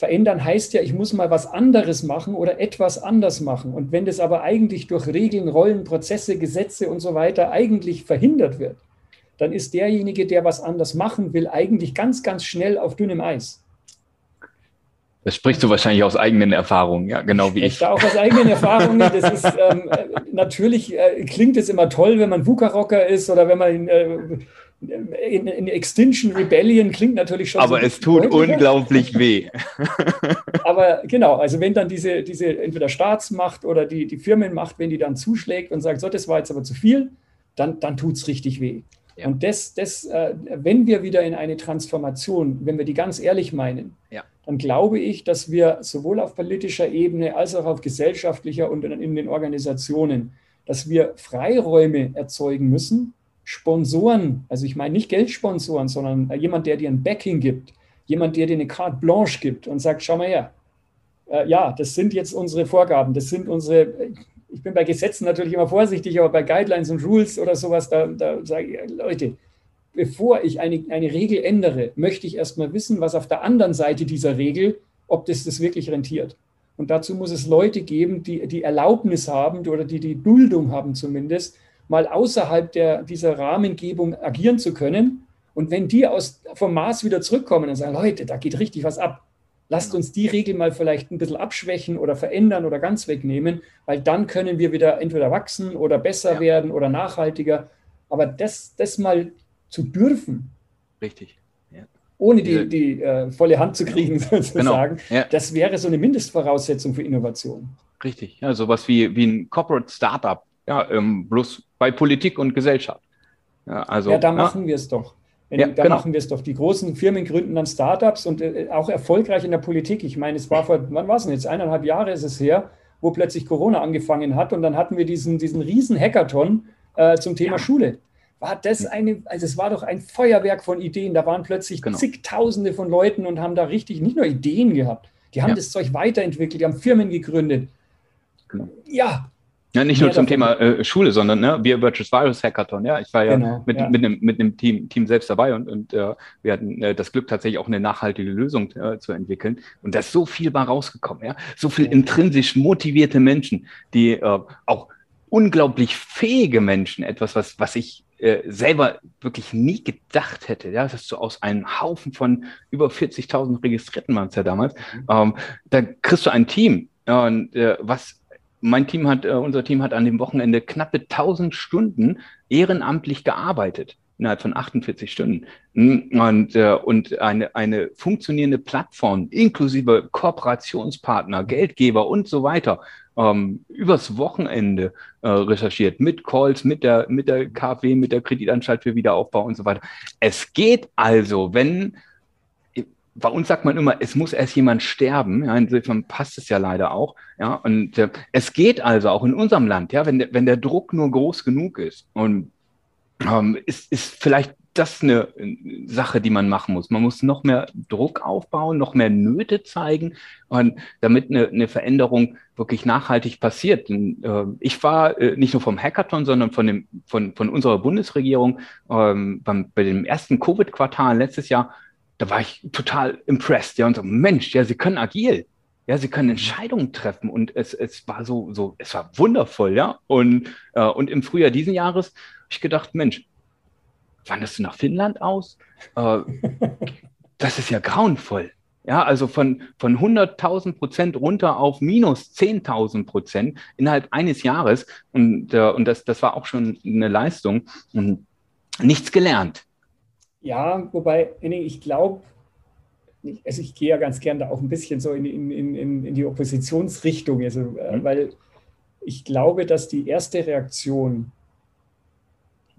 Verändern heißt ja, ich muss mal was anderes machen oder etwas anders machen. Und wenn das aber eigentlich durch Regeln, Rollen, Prozesse, Gesetze und so weiter eigentlich verhindert wird, dann ist derjenige, der was anders machen will, eigentlich ganz, ganz schnell auf dünnem Eis. Das sprichst du wahrscheinlich aus eigenen Erfahrungen, ja, genau wie ich. ich. Auch aus eigenen Erfahrungen. Das ist ähm, natürlich äh, klingt es immer toll, wenn man VUCA-Rocker ist oder wenn man äh, in, in, Extinction Rebellion klingt natürlich schon. Aber so es tut deutlicher. unglaublich weh. Aber genau, also wenn dann diese, diese entweder Staatsmacht oder die, die Firmenmacht, wenn die dann zuschlägt und sagt, so, das war jetzt aber zu viel, dann, dann tut es richtig weh. Ja. Und das, das äh, wenn wir wieder in eine Transformation, wenn wir die ganz ehrlich meinen, ja. dann glaube ich, dass wir sowohl auf politischer Ebene als auch auf gesellschaftlicher und in, in den Organisationen, dass wir Freiräume erzeugen müssen, Sponsoren, also ich meine nicht Geldsponsoren, sondern jemand, der dir ein Backing gibt, jemand, der dir eine Carte Blanche gibt und sagt, schau mal her, äh, ja, das sind jetzt unsere Vorgaben, das sind unsere, ich bin bei Gesetzen natürlich immer vorsichtig, aber bei Guidelines und Rules oder sowas, da, da sage ich, Leute, bevor ich eine, eine Regel ändere, möchte ich erstmal wissen, was auf der anderen Seite dieser Regel, ob das das wirklich rentiert. Und dazu muss es Leute geben, die die Erlaubnis haben oder die die Duldung haben zumindest, mal außerhalb der, dieser Rahmengebung agieren zu können. Und wenn die aus, vom Mars wieder zurückkommen und sagen, Leute, da geht richtig was ab, lasst uns die Regel mal vielleicht ein bisschen abschwächen oder verändern oder ganz wegnehmen, weil dann können wir wieder entweder wachsen oder besser ja. werden oder nachhaltiger. Aber das, das mal zu dürfen. Richtig. Ja. Ohne die, die äh, volle Hand zu kriegen, genau. sozusagen. Genau. Ja. Das wäre so eine Mindestvoraussetzung für Innovation. Richtig. Ja, sowas wie, wie ein Corporate Startup ja, ähm, bloß bei Politik und Gesellschaft. Ja, also, ja da machen wir es doch. Wenn, ja, da genau. machen wir es doch. Die großen Firmen gründen dann Startups und äh, auch erfolgreich in der Politik. Ich meine, es war vor, wann war es denn jetzt? Eineinhalb Jahre ist es her, wo plötzlich Corona angefangen hat und dann hatten wir diesen, diesen riesen Hackathon äh, zum Thema ja. Schule. War das eine, also es war doch ein Feuerwerk von Ideen. Da waren plötzlich genau. zigtausende von Leuten und haben da richtig nicht nur Ideen gehabt, die haben ja. das Zeug weiterentwickelt, die haben Firmen gegründet. Genau. Ja, ja, nicht nur zum Thema äh, Schule, sondern ne, wir Virtuous Virus Hackathon. Ja, ich war ja genau, mit, ja. mit einem mit einem Team, Team selbst dabei und, und äh, wir hatten äh, das Glück, tatsächlich auch eine nachhaltige Lösung äh, zu entwickeln. Und da ist so viel bei rausgekommen. Ja, so viel ja. intrinsisch motivierte Menschen, die äh, auch unglaublich fähige Menschen, etwas, was was ich äh, selber wirklich nie gedacht hätte, ja, dass du aus einem Haufen von über 40.000 Registrierten waren es ja damals, mhm. ähm, da kriegst du ein Team, und äh, was mein Team hat, äh, unser Team hat an dem Wochenende knappe 1000 Stunden ehrenamtlich gearbeitet innerhalb von 48 Stunden hm, und, äh, und eine, eine funktionierende Plattform inklusive Kooperationspartner, Geldgeber und so weiter ähm, übers Wochenende äh, recherchiert mit Calls, mit der, mit der KfW, mit der Kreditanstalt für Wiederaufbau und so weiter. Es geht also, wenn bei uns sagt man immer, es muss erst jemand sterben. Ja, insofern passt es ja leider auch. Ja, und äh, es geht also auch in unserem Land, ja, wenn der, wenn der Druck nur groß genug ist und ähm, ist, ist vielleicht das eine Sache, die man machen muss. Man muss noch mehr Druck aufbauen, noch mehr Nöte zeigen, und damit eine, eine Veränderung wirklich nachhaltig passiert. Und, äh, ich war äh, nicht nur vom Hackathon, sondern von, dem, von, von unserer Bundesregierung ähm, beim, bei dem ersten Covid-Quartal letztes Jahr da war ich total impressed, ja, und so, Mensch, ja, sie können agil. Ja, sie können Entscheidungen treffen und es, es war so, so, es war wundervoll, ja. Und, äh, und im Frühjahr diesen Jahres habe ich gedacht, Mensch, wanderst du nach Finnland aus? Äh, das ist ja grauenvoll. Ja, also von, von 100.000 Prozent runter auf minus 10.000 Prozent innerhalb eines Jahres. Und, äh, und das, das war auch schon eine Leistung. Und nichts gelernt. Ja, wobei, ich glaube, also ich gehe ja ganz gern da auch ein bisschen so in, in, in, in die Oppositionsrichtung, also, mhm. weil ich glaube, dass die erste Reaktion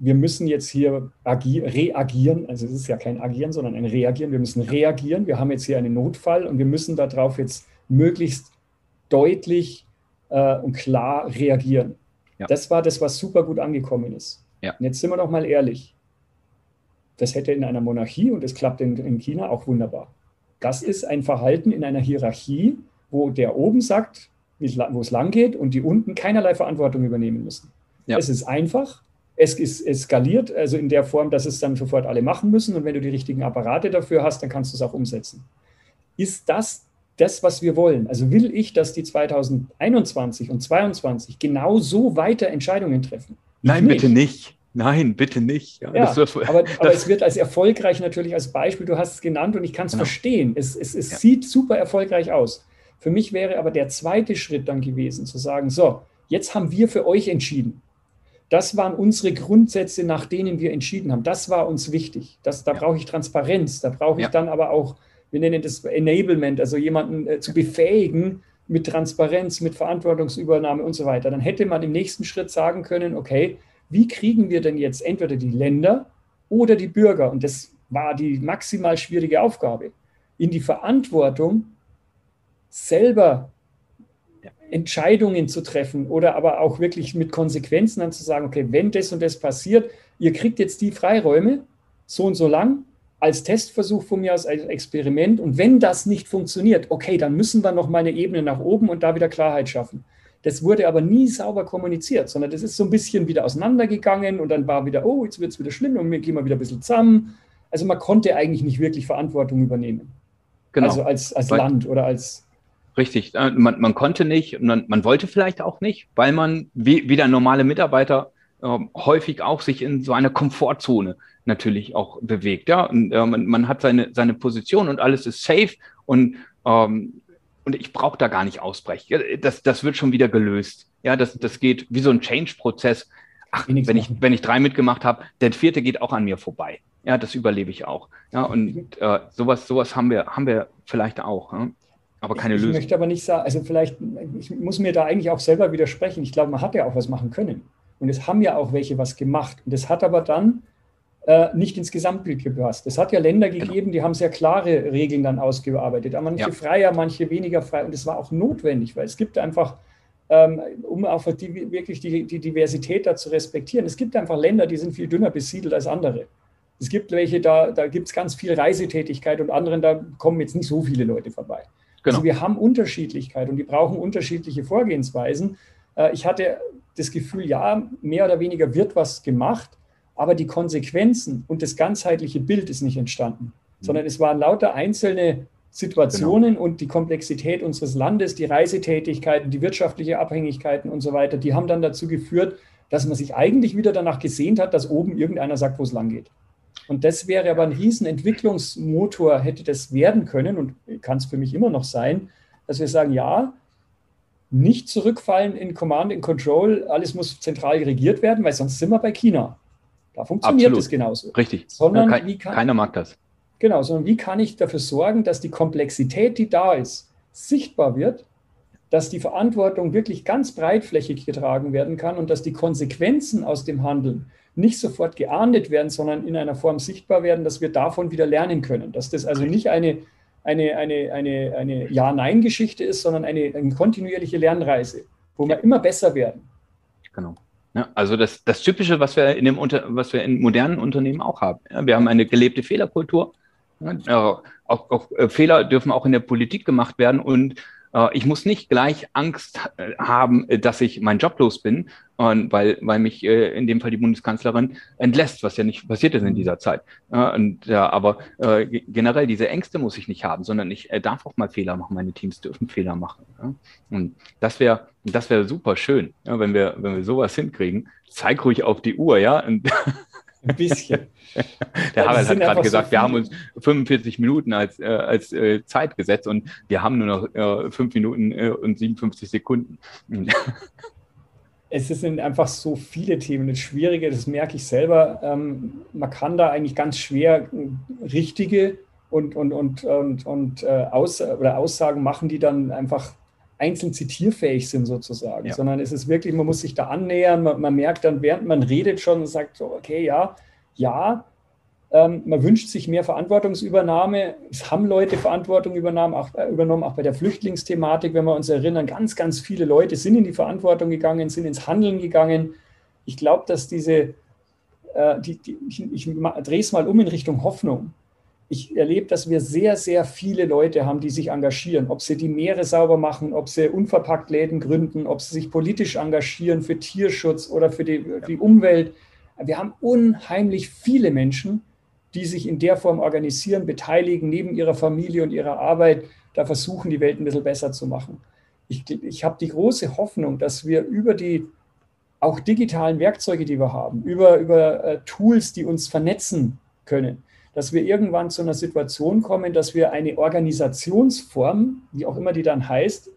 wir müssen jetzt hier reagieren, also es ist ja kein Agieren, sondern ein Reagieren, wir müssen reagieren, wir haben jetzt hier einen Notfall und wir müssen darauf jetzt möglichst deutlich äh, und klar reagieren. Ja. Das war das, was super gut angekommen ist. Ja. Und jetzt sind wir doch mal ehrlich, das hätte in einer Monarchie und es klappt in, in China auch wunderbar. Das ist ein Verhalten in einer Hierarchie, wo der oben sagt, wo es lang geht und die unten keinerlei Verantwortung übernehmen müssen. Ja. Es ist einfach, es ist eskaliert, also in der Form, dass es dann sofort alle machen müssen. Und wenn du die richtigen Apparate dafür hast, dann kannst du es auch umsetzen. Ist das das, was wir wollen? Also will ich, dass die 2021 und 2022 genau so weiter Entscheidungen treffen? Nein, nicht. bitte nicht. Nein, bitte nicht. Ja, ja das, aber, aber es wird als erfolgreich natürlich als Beispiel, du hast es genannt und ich kann es genau. verstehen. Es, es, es ja. sieht super erfolgreich aus. Für mich wäre aber der zweite Schritt dann gewesen, zu sagen, so, jetzt haben wir für euch entschieden. Das waren unsere Grundsätze, nach denen wir entschieden haben. Das war uns wichtig. Das, da ja. brauche ich Transparenz. Da brauche ich dann aber auch, wir nennen das Enablement, also jemanden äh, zu befähigen mit Transparenz, mit Verantwortungsübernahme und so weiter. Dann hätte man im nächsten Schritt sagen können, okay, wie kriegen wir denn jetzt entweder die Länder oder die Bürger, und das war die maximal schwierige Aufgabe, in die Verantwortung, selber Entscheidungen zu treffen oder aber auch wirklich mit Konsequenzen dann zu sagen, okay, wenn das und das passiert, ihr kriegt jetzt die Freiräume, so und so lang, als Testversuch von mir aus, als Experiment. Und wenn das nicht funktioniert, okay, dann müssen wir noch mal eine Ebene nach oben und da wieder Klarheit schaffen. Das wurde aber nie sauber kommuniziert, sondern das ist so ein bisschen wieder auseinandergegangen und dann war wieder, oh, jetzt wird es wieder schlimm und wir gehen mal wieder ein bisschen zusammen. Also man konnte eigentlich nicht wirklich Verantwortung übernehmen. Genau. Also als, als Land oder als Richtig, äh, man, man konnte nicht, man, man wollte vielleicht auch nicht, weil man wie, wie der normale Mitarbeiter äh, häufig auch sich in so einer Komfortzone natürlich auch bewegt. Ja, und äh, man, man hat seine, seine Position und alles ist safe und, ähm, und ich brauche da gar nicht ausbrechen. Das, das wird schon wieder gelöst. Ja, das, das geht wie so ein Change-Prozess. Ach, wenn ich, wenn ich drei mitgemacht habe, der vierte geht auch an mir vorbei. Ja, das überlebe ich auch. Ja, und äh, sowas, sowas haben wir, haben wir vielleicht auch. Ja? Aber keine ich, Lösung. Ich möchte aber nicht sagen, also vielleicht, ich muss mir da eigentlich auch selber widersprechen. Ich glaube, man hat ja auch was machen können. Und es haben ja auch welche was gemacht. Und es hat aber dann nicht ins Gesamtbild gepasst. Es hat ja Länder genau. gegeben, die haben sehr klare Regeln dann ausgearbeitet. Manche ja. freier, manche weniger frei. Und es war auch notwendig, weil es gibt einfach, ähm, um auch die, wirklich die, die Diversität da zu respektieren, es gibt einfach Länder, die sind viel dünner besiedelt als andere. Es gibt welche, da, da gibt es ganz viel Reisetätigkeit und anderen, da kommen jetzt nicht so viele Leute vorbei. Genau. Also wir haben Unterschiedlichkeit und die brauchen unterschiedliche Vorgehensweisen. Äh, ich hatte das Gefühl, ja, mehr oder weniger wird was gemacht, aber die Konsequenzen und das ganzheitliche Bild ist nicht entstanden, mhm. sondern es waren lauter einzelne Situationen genau. und die Komplexität unseres Landes, die Reisetätigkeiten, die wirtschaftliche Abhängigkeiten und so weiter, die haben dann dazu geführt, dass man sich eigentlich wieder danach gesehnt hat, dass oben irgendeiner sagt, wo es lang geht. Und das wäre aber ein Riesenentwicklungsmotor, hätte das werden können und kann es für mich immer noch sein, dass wir sagen, ja, nicht zurückfallen in Command and Control, alles muss zentral regiert werden, weil sonst sind wir bei China. Da funktioniert es genauso. Richtig. Sondern Kein, wie kann, keiner mag das. Genau, sondern wie kann ich dafür sorgen, dass die Komplexität, die da ist, sichtbar wird, dass die Verantwortung wirklich ganz breitflächig getragen werden kann und dass die Konsequenzen aus dem Handeln nicht sofort geahndet werden, sondern in einer Form sichtbar werden, dass wir davon wieder lernen können. Dass das also nicht eine, eine, eine, eine, eine Ja-Nein-Geschichte ist, sondern eine, eine kontinuierliche Lernreise, wo wir immer besser werden. Genau. Ja, also das, das Typische, was wir in dem Unter was wir in modernen Unternehmen auch haben. Ja, wir haben eine gelebte Fehlerkultur. Ja, auch, auch, äh, Fehler dürfen auch in der Politik gemacht werden und ich muss nicht gleich Angst äh, haben, äh, dass ich meinen Job los bin, weil, weil mich in dem Fall die Bundeskanzlerin entlässt, was ja nicht passiert ist in dieser Zeit. Und, ja, aber generell diese Ängste muss ich nicht haben, sondern ich darf auch mal Fehler machen. Meine Teams dürfen Fehler machen. Und das wäre das wäre super schön, wenn wir wenn wir sowas hinkriegen. Zeig ruhig auf die Uhr, ja. Und Ein bisschen. Der Harald hat gerade gesagt, so wir haben uns 45 Minuten als, äh, als äh, Zeit gesetzt und wir haben nur noch äh, 5 Minuten äh, und 57 Sekunden. es sind einfach so viele Themen. Das Schwierige, das merke ich selber, ähm, man kann da eigentlich ganz schwer richtige und, und, und, und, und äh, Aus oder Aussagen machen, die dann einfach einzeln zitierfähig sind sozusagen, ja. sondern es ist wirklich, man muss sich da annähern, man, man merkt dann, während man redet schon und sagt, so, okay, ja, ja, ähm, man wünscht sich mehr Verantwortungsübernahme. Es haben Leute Verantwortung übernommen auch, äh, übernommen, auch bei der Flüchtlingsthematik, wenn wir uns erinnern. Ganz, ganz viele Leute sind in die Verantwortung gegangen, sind ins Handeln gegangen. Ich glaube, dass diese, äh, die, die, ich, ich drehe es mal um in Richtung Hoffnung ich erlebe, dass wir sehr, sehr viele Leute haben, die sich engagieren. Ob sie die Meere sauber machen, ob sie unverpackt Läden gründen, ob sie sich politisch engagieren für Tierschutz oder für die, die Umwelt. Wir haben unheimlich viele Menschen, die sich in der Form organisieren, beteiligen, neben ihrer Familie und ihrer Arbeit, da versuchen, die Welt ein bisschen besser zu machen. Ich, ich habe die große Hoffnung, dass wir über die auch digitalen Werkzeuge, die wir haben, über, über äh, Tools, die uns vernetzen können, dass wir irgendwann zu einer Situation kommen, dass wir eine Organisationsform, wie auch immer die dann heißt,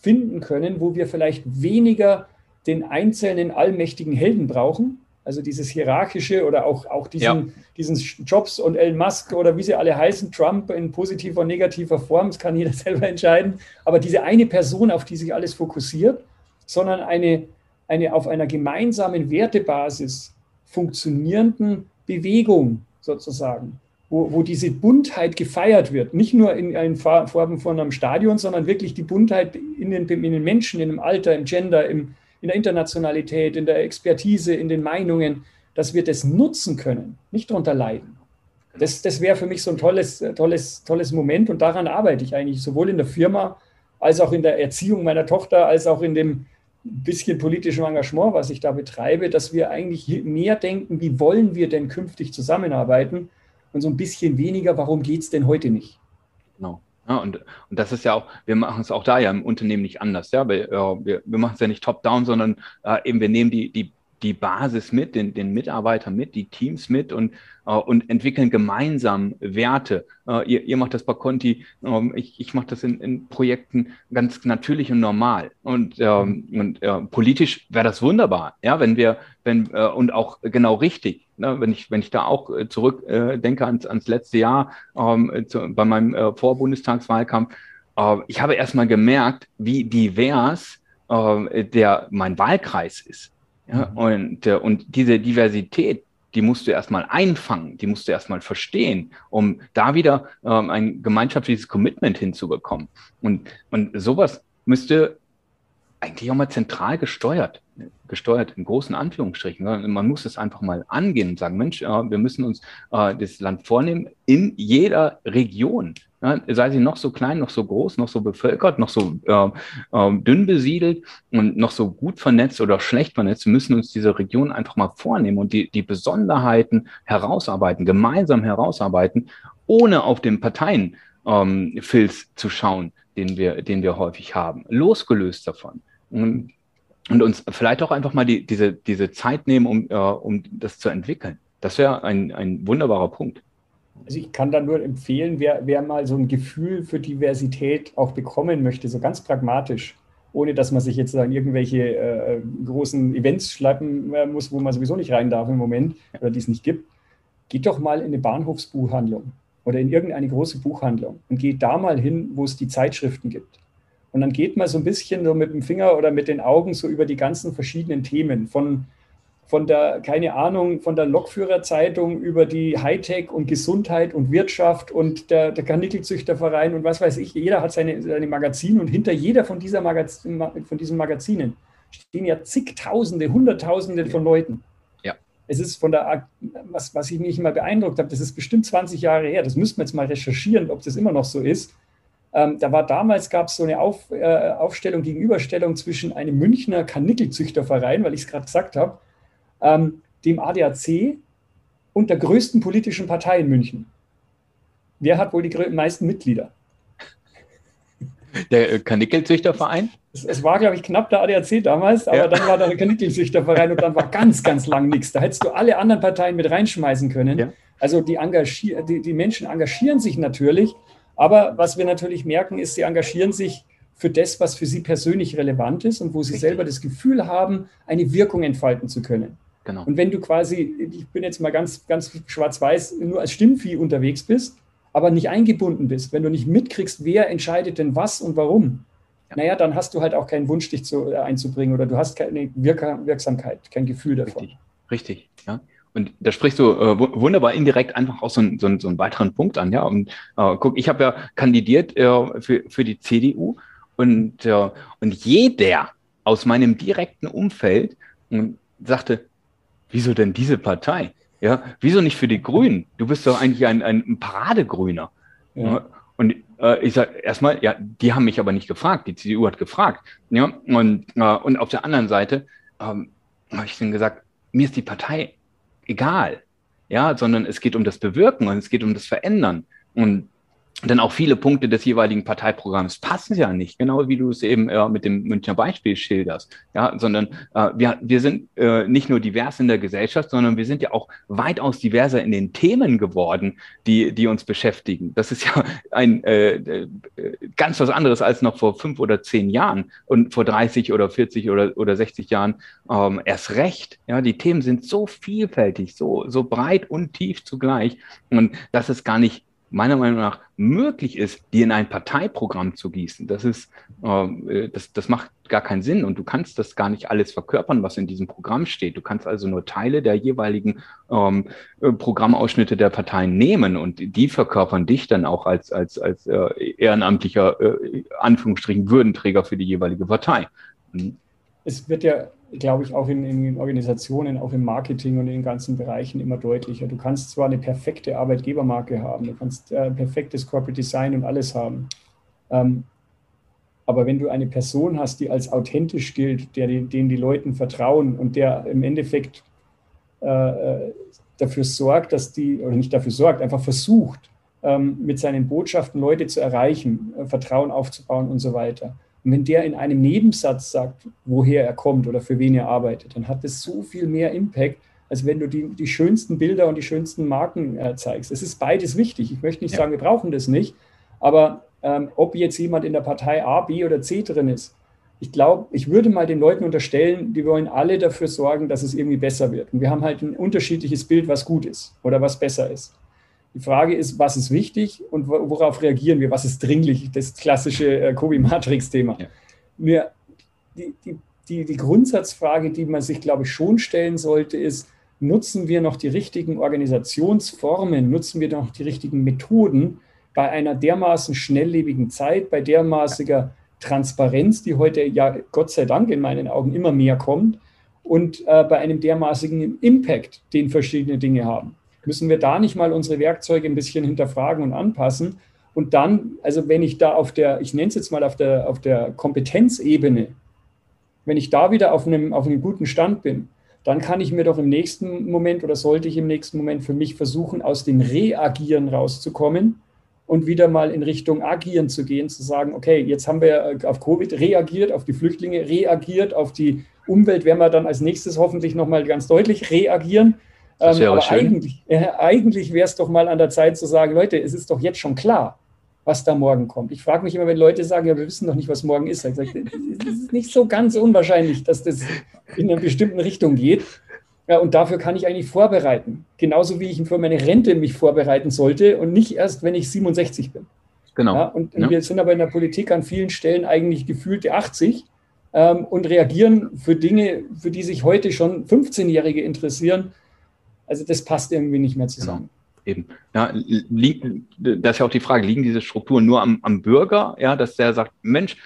finden können, wo wir vielleicht weniger den einzelnen allmächtigen Helden brauchen, also dieses hierarchische oder auch, auch diesen, ja. diesen Jobs und Elon Musk oder wie sie alle heißen, Trump in positiver und negativer Form, das kann jeder selber entscheiden, aber diese eine Person, auf die sich alles fokussiert, sondern eine, eine auf einer gemeinsamen Wertebasis funktionierenden Bewegung sozusagen, wo, wo diese Buntheit gefeiert wird. Nicht nur in, in Form von einem Stadion, sondern wirklich die Buntheit in den, in den Menschen, in dem Alter, im Gender, im, in der Internationalität, in der Expertise, in den Meinungen, dass wir das nutzen können, nicht darunter leiden. Das, das wäre für mich so ein tolles, tolles, tolles Moment und daran arbeite ich eigentlich sowohl in der Firma als auch in der Erziehung meiner Tochter, als auch in dem bisschen politischem Engagement, was ich da betreibe, dass wir eigentlich mehr denken, wie wollen wir denn künftig zusammenarbeiten und so ein bisschen weniger, warum geht es denn heute nicht? Genau. Ja, und, und das ist ja auch, wir machen es auch da ja im Unternehmen nicht anders. Ja? Wir, äh, wir, wir machen es ja nicht top-down, sondern äh, eben wir nehmen die, die die Basis mit, den, den Mitarbeiter mit, die Teams mit und, und entwickeln gemeinsam Werte. Äh, ihr, ihr macht das bei Conti, ähm, ich, ich mache das in, in Projekten ganz natürlich und normal. Und, ähm, und äh, politisch wäre das wunderbar, ja, wenn wir, wenn, äh, und auch genau richtig. Ne, wenn ich, wenn ich da auch äh, zurück äh, denke ans, ans letzte Jahr ähm, zu, bei meinem äh, Vorbundestagswahlkampf, äh, ich habe erstmal gemerkt, wie divers äh, der mein Wahlkreis ist. Ja, mhm. und, äh, und diese Diversität, die musst du erstmal einfangen, die musst du erstmal verstehen, um da wieder ähm, ein gemeinschaftliches Commitment hinzubekommen. Und, und sowas müsste eigentlich auch mal zentral gesteuert, gesteuert in großen Anführungsstrichen. Man muss es einfach mal angehen und sagen, Mensch, wir müssen uns äh, das Land vornehmen in jeder Region. Sei sie noch so klein, noch so groß, noch so bevölkert, noch so äh, äh, dünn besiedelt und noch so gut vernetzt oder schlecht vernetzt, wir müssen uns diese Region einfach mal vornehmen und die, die Besonderheiten herausarbeiten, gemeinsam herausarbeiten, ohne auf den Parteienfilz ähm, zu schauen, den wir, den wir häufig haben, losgelöst davon. Und, und uns vielleicht auch einfach mal die, diese, diese Zeit nehmen, um, äh, um das zu entwickeln. Das wäre ein, ein wunderbarer Punkt. Also ich kann da nur empfehlen, wer, wer mal so ein Gefühl für Diversität auch bekommen möchte, so ganz pragmatisch, ohne dass man sich jetzt an irgendwelche äh, großen Events schleppen äh, muss, wo man sowieso nicht rein darf im Moment oder die es nicht gibt, geht doch mal in eine Bahnhofsbuchhandlung oder in irgendeine große Buchhandlung und geht da mal hin, wo es die Zeitschriften gibt. Und dann geht man so ein bisschen so mit dem Finger oder mit den Augen so über die ganzen verschiedenen Themen von von der, keine Ahnung, von der Lokführerzeitung über die Hightech und Gesundheit und Wirtschaft und der, der Karnickelzüchterverein und was weiß ich. Jeder hat seine, seine Magazine und hinter jeder von, dieser Magazin, von diesen Magazinen stehen ja zigtausende, hunderttausende von Leuten. Ja. Es ist von der, was, was ich mich immer beeindruckt habe, das ist bestimmt 20 Jahre her. Das müssten wir jetzt mal recherchieren, ob das immer noch so ist. Ähm, da war damals, gab es so eine Auf, äh, Aufstellung, Gegenüberstellung zwischen einem Münchner Karnickelzüchterverein, weil ich es gerade gesagt habe, ähm, dem ADAC und der größten politischen Partei in München. Wer hat wohl die meisten Mitglieder? Der äh, Karnickelzüchterverein? Es, es, war, glaube ich, knapp der ADAC damals, aber ja. dann war der Karnickelzüchterverein und dann war ganz, ganz lang nichts. Da hättest du alle anderen Parteien mit reinschmeißen können. Ja. Also die, engagier die, die Menschen engagieren sich natürlich, aber was wir natürlich merken, ist, sie engagieren sich für das, was für sie persönlich relevant ist und wo sie Richtig. selber das Gefühl haben, eine Wirkung entfalten zu können. Genau. Und wenn du quasi, ich bin jetzt mal ganz, ganz schwarz-weiß, nur als Stimmvieh unterwegs bist, aber nicht eingebunden bist, wenn du nicht mitkriegst, wer entscheidet denn was und warum, ja. naja, dann hast du halt auch keinen Wunsch, dich zu, äh, einzubringen oder du hast keine Wirk Wirksamkeit, kein Gefühl davon. Richtig, richtig, ja. Und da sprichst du äh, wunderbar indirekt einfach auch so, ein, so, ein, so einen weiteren Punkt an. Ja, und äh, guck, ich habe ja kandidiert äh, für, für die CDU und, äh, und jeder aus meinem direkten Umfeld hm, sagte, wieso denn diese Partei? Ja, wieso nicht für die Grünen? Du bist doch eigentlich ein, ein Paradegrüner. Ja. Und äh, ich sage erstmal, ja, die haben mich aber nicht gefragt. Die CDU hat gefragt. Ja, und, äh, und auf der anderen Seite ähm, habe ich dann gesagt, mir ist die Partei egal. Ja, sondern es geht um das Bewirken und es geht um das Verändern. Und denn auch viele Punkte des jeweiligen Parteiprogramms passen ja nicht, genau wie du es eben äh, mit dem Münchner Beispiel schilderst. Ja, sondern äh, wir, wir sind äh, nicht nur divers in der Gesellschaft, sondern wir sind ja auch weitaus diverser in den Themen geworden, die, die uns beschäftigen. Das ist ja ein äh, äh ganz was anderes als noch vor fünf oder zehn Jahren und vor 30 oder 40 oder, oder 60 Jahren ähm, erst recht. Ja, die Themen sind so vielfältig, so, so breit und tief zugleich. Und das ist gar nicht meiner Meinung nach möglich ist, die in ein Parteiprogramm zu gießen. Das ist, äh, das, das macht gar keinen Sinn und du kannst das gar nicht alles verkörpern, was in diesem Programm steht. Du kannst also nur Teile der jeweiligen ähm, äh, Programmausschnitte der Parteien nehmen und die verkörpern dich dann auch als, als, als äh, ehrenamtlicher, äh, Anführungsstrichen, Würdenträger für die jeweilige Partei. Mhm. Es wird ja glaube ich, auch in, in, Organisationen, auch im Marketing und in den ganzen Bereichen immer deutlicher. Du kannst zwar eine perfekte Arbeitgebermarke haben, du kannst äh, perfektes Corporate Design und alles haben. Ähm, aber wenn du eine Person hast, die als authentisch gilt, der den die Leuten vertrauen und der im Endeffekt äh, äh, dafür sorgt, dass die, oder nicht dafür sorgt, einfach versucht, ähm, mit seinen Botschaften Leute zu erreichen, äh, Vertrauen aufzubauen und so weiter, und wenn der in einem Nebensatz sagt, woher er kommt oder für wen er arbeitet, dann hat das so viel mehr Impact, als wenn du die, die schönsten Bilder und die schönsten Marken äh, zeigst. Es ist beides wichtig. Ich möchte nicht ja. sagen, wir brauchen das nicht, aber ähm, ob jetzt jemand in der Partei A, B oder C drin ist, ich glaube, ich würde mal den Leuten unterstellen, die wollen alle dafür sorgen, dass es irgendwie besser wird. Und wir haben halt ein unterschiedliches Bild, was gut ist oder was besser ist. Die Frage ist, was ist wichtig und worauf reagieren wir? Was ist dringlich? Das klassische äh, Kobi-Matrix-Thema. Ja. Die, die, die, die Grundsatzfrage, die man sich, glaube ich, schon stellen sollte, ist, nutzen wir noch die richtigen Organisationsformen, nutzen wir noch die richtigen Methoden bei einer dermaßen schnelllebigen Zeit, bei dermaßiger Transparenz, die heute ja Gott sei Dank in meinen Augen immer mehr kommt und äh, bei einem dermaßigen Impact, den verschiedene Dinge haben müssen wir da nicht mal unsere Werkzeuge ein bisschen hinterfragen und anpassen? Und dann, also wenn ich da auf der, ich nenne es jetzt mal auf der, auf der Kompetenzebene, wenn ich da wieder auf einem, auf einem guten Stand bin, dann kann ich mir doch im nächsten Moment oder sollte ich im nächsten Moment für mich versuchen, aus dem Reagieren rauszukommen und wieder mal in Richtung Agieren zu gehen, zu sagen, okay, jetzt haben wir auf Covid reagiert, auf die Flüchtlinge reagiert, auf die Umwelt werden wir dann als nächstes hoffentlich nochmal ganz deutlich reagieren. Das wäre ähm, aber schön. eigentlich, äh, eigentlich wäre es doch mal an der Zeit zu sagen, Leute, es ist doch jetzt schon klar, was da morgen kommt. Ich frage mich immer, wenn Leute sagen, ja, wir wissen doch nicht, was morgen ist. Ich sage, es ist nicht so ganz unwahrscheinlich, dass das in einer bestimmten Richtung geht. Ja, und dafür kann ich eigentlich vorbereiten. Genauso wie ich für meine Rente mich vorbereiten sollte und nicht erst, wenn ich 67 bin. Genau. Ja, und ja. wir sind aber in der Politik an vielen Stellen eigentlich gefühlte 80 ähm, und reagieren für Dinge, für die sich heute schon 15-Jährige interessieren, also das passt irgendwie nicht mehr zusammen. Genau. Eben. Ja, das ist ja auch die Frage, liegen diese Strukturen nur am, am Bürger, ja, dass der sagt, Mensch,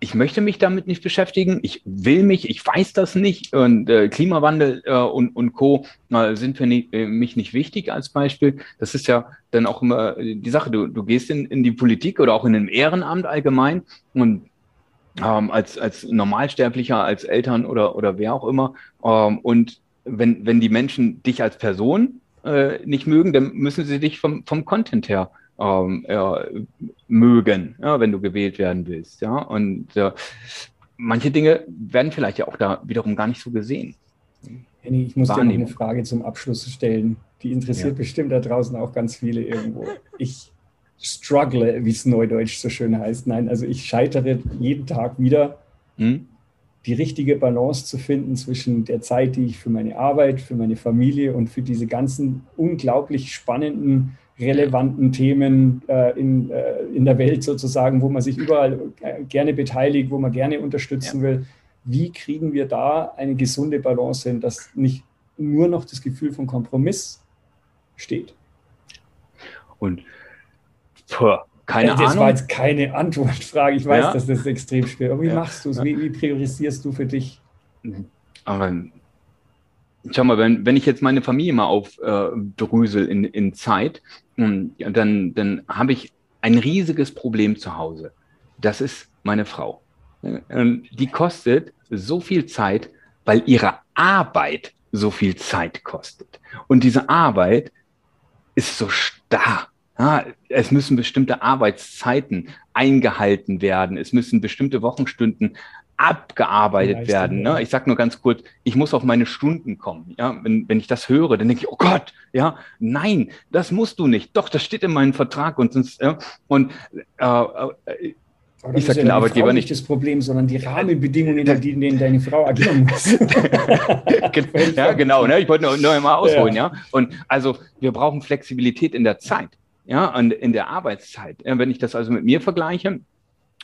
ich möchte mich damit nicht beschäftigen, ich will mich, ich weiß das nicht und äh, Klimawandel äh, und, und Co. Äh, sind für nie, äh, mich nicht wichtig als Beispiel. Das ist ja dann auch immer die Sache, du, du gehst in, in die Politik oder auch in ein Ehrenamt allgemein und ähm, als, als Normalsterblicher, als Eltern oder, oder wer auch immer ähm, und wenn, wenn die Menschen dich als Person äh, nicht mögen, dann müssen sie dich vom, vom Content her ähm, äh, mögen, ja, wenn du gewählt werden willst. Ja? Und äh, manche Dinge werden vielleicht ja auch da wiederum gar nicht so gesehen. Henny, ich muss Wahrnehmen. dir noch eine Frage zum Abschluss stellen. Die interessiert ja. bestimmt da draußen auch ganz viele irgendwo. Ich struggle, wie es neudeutsch so schön heißt. Nein, also ich scheitere jeden Tag wieder, hm? Die richtige Balance zu finden zwischen der Zeit, die ich für meine Arbeit, für meine Familie und für diese ganzen unglaublich spannenden, relevanten Themen äh, in, äh, in der Welt sozusagen, wo man sich überall äh, gerne beteiligt, wo man gerne unterstützen ja. will. Wie kriegen wir da eine gesunde Balance hin, dass nicht nur noch das Gefühl von Kompromiss steht? Und Puh, keine das Ahnung. Das war jetzt keine Antwortfrage. Ich weiß, ja. dass das extrem schwer ist. Aber wie ja. machst du es? Wie, wie, priorisierst du für dich? Aber schau mal, wenn, wenn ich jetzt meine Familie mal aufdrüsel äh, in, in Zeit, hm, dann, dann habe ich ein riesiges Problem zu Hause. Das ist meine Frau. Die kostet so viel Zeit, weil ihre Arbeit so viel Zeit kostet. Und diese Arbeit ist so starr ja, es müssen bestimmte Arbeitszeiten eingehalten werden. Es müssen bestimmte Wochenstunden abgearbeitet werden. Ne? Ich sage nur ganz kurz, ich muss auf meine Stunden kommen. Ja? Wenn, wenn ich das höre, dann denke ich, oh Gott, ja, nein, das musst du nicht. Doch, das steht in meinem Vertrag und sonst, ja? und äh, äh, ich sage den Arbeitgeber nicht das Problem, sondern die Rahmenbedingungen, in denen deine Frau agieren muss. ja, genau. Ne? Ich wollte nur, nur einmal ausholen. Ja. ja. Und also wir brauchen Flexibilität in der Zeit ja, und in der Arbeitszeit. Wenn ich das also mit mir vergleiche,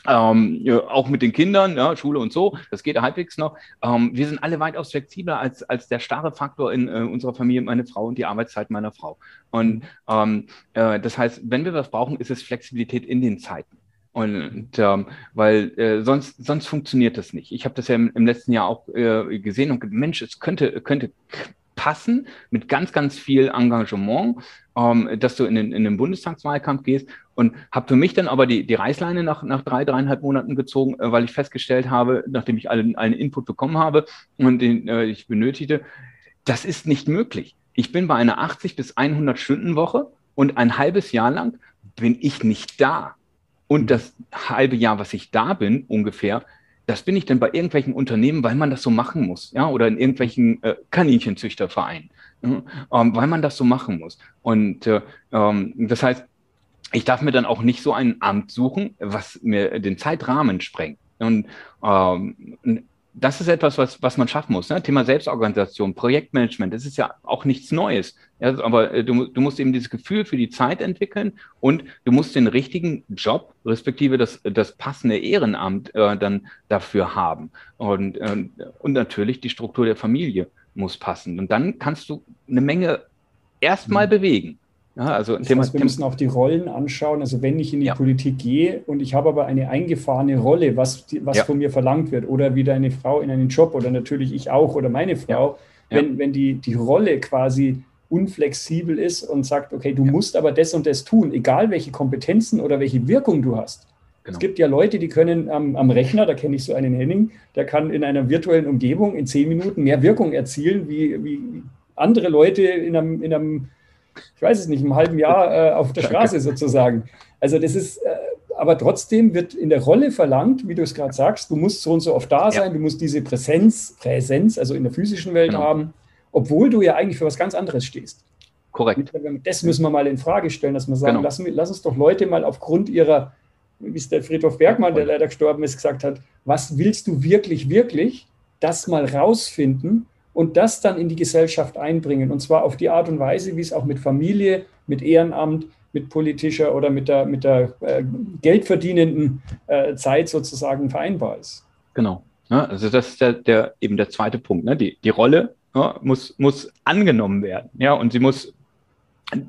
ähm, ja, auch mit den Kindern, ja, Schule und so, das geht halbwegs noch. Ähm, wir sind alle weitaus flexibler als, als der starre Faktor in äh, unserer Familie, meine Frau und die Arbeitszeit meiner Frau. Und ähm, äh, das heißt, wenn wir was brauchen, ist es Flexibilität in den Zeiten. Und ähm, weil äh, sonst, sonst funktioniert das nicht. Ich habe das ja im, im, letzten Jahr auch äh, gesehen und Mensch, es könnte, könnte passen mit ganz, ganz viel Engagement, ähm, dass du in den, in den Bundestagswahlkampf gehst und habe für mich dann aber die, die Reißleine nach, nach drei, dreieinhalb Monaten gezogen, äh, weil ich festgestellt habe, nachdem ich allen, allen Input bekommen habe und den äh, ich benötigte, das ist nicht möglich. Ich bin bei einer 80 bis 100 Stunden Woche und ein halbes Jahr lang bin ich nicht da. Und das halbe Jahr, was ich da bin, ungefähr, das bin ich dann bei irgendwelchen Unternehmen, weil man das so machen muss, ja, oder in irgendwelchen äh, Kaninchenzüchtervereinen, ähm, weil man das so machen muss. Und äh, ähm, das heißt, ich darf mir dann auch nicht so ein Amt suchen, was mir den Zeitrahmen sprengt. Und ähm, das ist etwas, was, was man schaffen muss. Ne? Thema Selbstorganisation, Projektmanagement, das ist ja auch nichts Neues. Ja, aber äh, du, du musst eben dieses Gefühl für die Zeit entwickeln und du musst den richtigen Job, respektive das, das passende Ehrenamt äh, dann dafür haben. Und, äh, und natürlich die Struktur der Familie muss passen. Und dann kannst du eine Menge erstmal mhm. bewegen. Ja, also das Thema, heißt, wir müssen auch die Rollen anschauen. Also wenn ich in die ja. Politik gehe und ich habe aber eine eingefahrene Rolle, was, was ja. von mir verlangt wird, oder wie deine Frau in einen Job oder natürlich ich auch oder meine Frau, wenn, wenn die, die Rolle quasi unflexibel ist und sagt, okay, du musst aber das und das tun, egal welche Kompetenzen oder welche Wirkung du hast. Genau. Es gibt ja Leute, die können am, am Rechner, da kenne ich so einen Henning, der kann in einer virtuellen Umgebung in zehn Minuten mehr Wirkung erzielen, wie, wie andere Leute in einem, in einem ich weiß es nicht, im halben Jahr äh, auf der Straße sozusagen. Also das ist, äh, aber trotzdem wird in der Rolle verlangt, wie du es gerade sagst, du musst so und so oft da sein, ja. du musst diese Präsenz, Präsenz, also in der physischen Welt genau. haben, obwohl du ja eigentlich für was ganz anderes stehst. Korrekt. Das müssen wir mal in Frage stellen, dass wir sagen, genau. lass, lass uns doch Leute mal aufgrund ihrer, wie es der Friedhof Bergmann, der leider gestorben ist, gesagt hat, was willst du wirklich, wirklich, das mal rausfinden und das dann in die Gesellschaft einbringen. Und zwar auf die Art und Weise, wie es auch mit Familie, mit Ehrenamt, mit politischer oder mit der, mit der äh, geldverdienenden äh, Zeit sozusagen vereinbar ist. Genau. Ja, also das ist der, der, eben der zweite Punkt. Ne? Die, die Rolle ja, muss, muss angenommen werden. Ja, und sie muss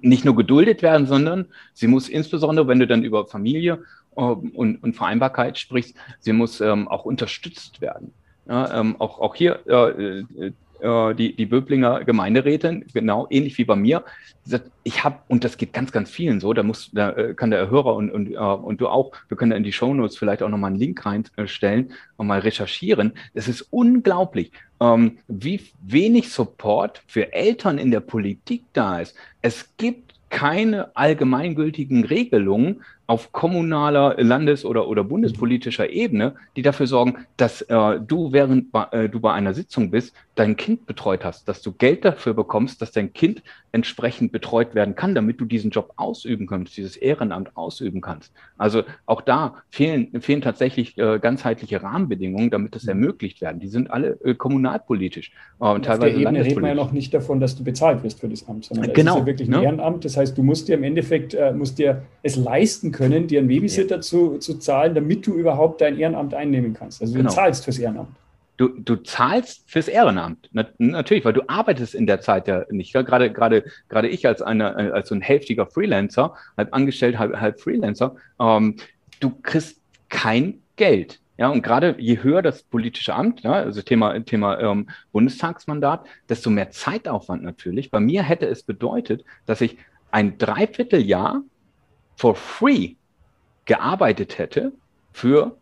nicht nur geduldet werden, sondern sie muss insbesondere, wenn du dann über Familie äh, und, und Vereinbarkeit sprichst, sie muss ähm, auch unterstützt werden. Ja, ähm, auch, auch hier äh, äh, die, die Böblinger Gemeinderätin, genau ähnlich wie bei mir, sagt, ich habe, und das geht ganz, ganz vielen so, da muss, da äh, kann der Hörer und, und, uh, und du auch, wir können da in die Shownotes vielleicht auch nochmal einen Link reinstellen und mal recherchieren. Es ist unglaublich, ähm, wie wenig Support für Eltern in der Politik da ist. Es gibt keine allgemeingültigen Regelungen auf kommunaler, Landes- oder, oder bundespolitischer Ebene, die dafür sorgen, dass äh, du, während äh, du bei einer Sitzung bist, dein Kind betreut hast, dass du Geld dafür bekommst, dass dein Kind entsprechend betreut werden kann, damit du diesen Job ausüben kannst, dieses Ehrenamt ausüben kannst. Also auch da fehlen, fehlen tatsächlich äh, ganzheitliche Rahmenbedingungen, damit das ermöglicht werden. Die sind alle äh, kommunalpolitisch. Äh, und teilweise auf der Ebene reden wir ja noch nicht davon, dass du bezahlt wirst für das Amt, sondern genau, ist ja wirklich ein ne? Ehrenamt. Das heißt, du musst dir im Endeffekt äh, musst dir es leisten können, dir einen Babysitter ja. zu, zu zahlen, damit du überhaupt dein Ehrenamt einnehmen kannst. Also genau. du zahlst fürs Ehrenamt. Du, du zahlst fürs Ehrenamt. natürlich, weil du arbeitest in der Zeit ja nicht. Gerade, gerade, gerade ich als, eine, als so ein hälftiger Freelancer, halb angestellt, halb, halb Freelancer, ähm, du kriegst kein Geld. Ja, und gerade je höher das politische Amt, ja, also Thema, Thema ähm, Bundestagsmandat, desto mehr Zeitaufwand natürlich. Bei mir hätte es bedeutet, dass ich ein Dreivierteljahr for free gearbeitet hätte für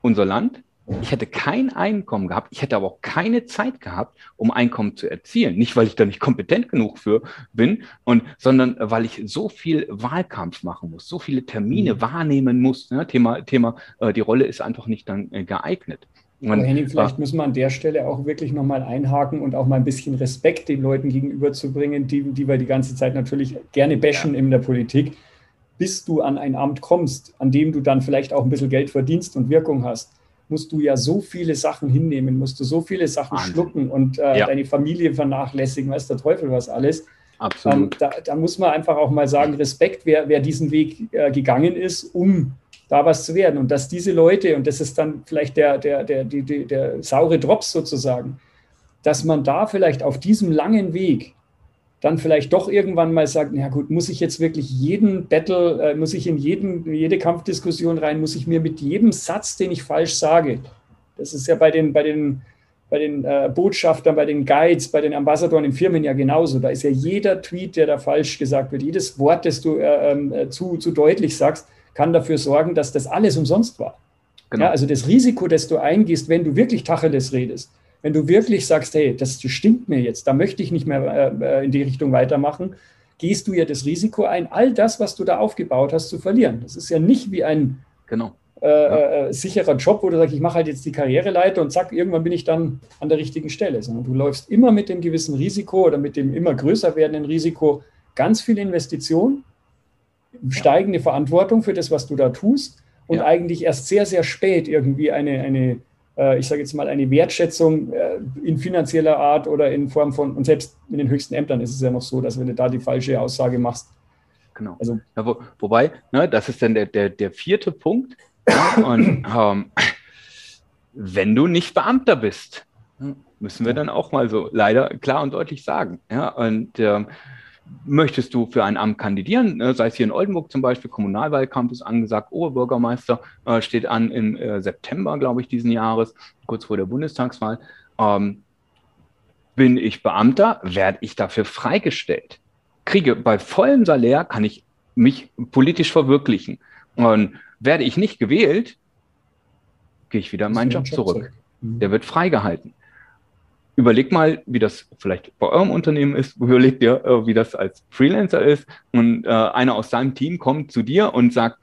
unser Land, ich hätte kein Einkommen gehabt, ich hätte aber auch keine Zeit gehabt, um Einkommen zu erzielen. Nicht, weil ich da nicht kompetent genug für bin, und, sondern weil ich so viel Wahlkampf machen muss, so viele Termine mhm. wahrnehmen muss. Ne? Thema, Thema äh, die Rolle ist einfach nicht dann äh, geeignet. Man, Aber Henning, vielleicht äh, müssen wir an der Stelle auch wirklich nochmal einhaken und auch mal ein bisschen Respekt den Leuten gegenüberzubringen, die, die wir die ganze Zeit natürlich gerne bashen ja. in der Politik bis du an ein Amt kommst, an dem du dann vielleicht auch ein bisschen Geld verdienst und Wirkung hast, musst du ja so viele Sachen hinnehmen, musst du so viele Sachen Wahnsinn. schlucken und äh, ja. deine Familie vernachlässigen, weiß der Teufel was alles. Absolut. Ähm, da, da, muss man einfach auch mal sagen, Respekt, wer, wer diesen Weg äh, gegangen ist, um da was zu werden. Und dass diese Leute, und das ist dann vielleicht der, der, der, der, der, der saure Drops sozusagen, dass man da vielleicht auf diesem langen Weg dann vielleicht doch irgendwann mal sagt, na gut, muss ich jetzt wirklich jeden Battle, äh, muss ich in jeden, jede Kampfdiskussion rein, muss ich mir mit jedem Satz, den ich falsch sage, das ist ja bei den, bei den, bei den äh, Botschaftern, bei den Guides, bei den Ambassadoren in Firmen ja genauso. Da ist ja jeder Tweet, der da falsch gesagt wird, jedes Wort, das du äh, ähm, äh, zu, zu deutlich sagst, kann dafür sorgen, dass das alles umsonst war. Genau. Ja, also das Risiko, das du eingehst, wenn du wirklich Tacheles redest, wenn du wirklich sagst, hey, das stimmt mir jetzt, da möchte ich nicht mehr äh, in die Richtung weitermachen, gehst du ja das Risiko ein, all das, was du da aufgebaut hast, zu verlieren. Das ist ja nicht wie ein genau. äh, ja. Äh, sicherer Job, wo du sagst, ich mache halt jetzt die Karriereleiter und zack, irgendwann bin ich dann an der richtigen Stelle, sondern du läufst immer mit dem gewissen Risiko oder mit dem immer größer werdenden Risiko ganz viel Investition, steigende Verantwortung für das, was du da tust und ja. eigentlich erst sehr, sehr spät irgendwie eine, eine äh, ich sage jetzt mal, eine Wertschätzung äh, in finanzieller Art oder in Form von, und selbst in den höchsten Ämtern ist es ja noch so, dass wenn du da die falsche Aussage machst. Genau. Also, ja, wo, wobei, ne, das ist dann der, der, der vierte Punkt. und ähm, wenn du nicht Beamter bist, müssen wir dann auch mal so leider klar und deutlich sagen. Ja, und ähm, möchtest du für ein Amt kandidieren, ne, sei es hier in Oldenburg zum Beispiel, Kommunalwahlkampf ist angesagt, Oberbürgermeister äh, steht an im äh, September, glaube ich, diesen Jahres, kurz vor der Bundestagswahl. Ähm, bin ich Beamter, werde ich dafür freigestellt. Kriege bei vollem Salär, kann ich mich politisch verwirklichen. Und werde ich nicht gewählt, gehe ich wieder in meinen Job zurück. Mhm. Der wird freigehalten überleg mal, wie das vielleicht bei eurem Unternehmen ist. Überleg dir, äh, wie das als Freelancer ist. Und äh, einer aus seinem Team kommt zu dir und sagt,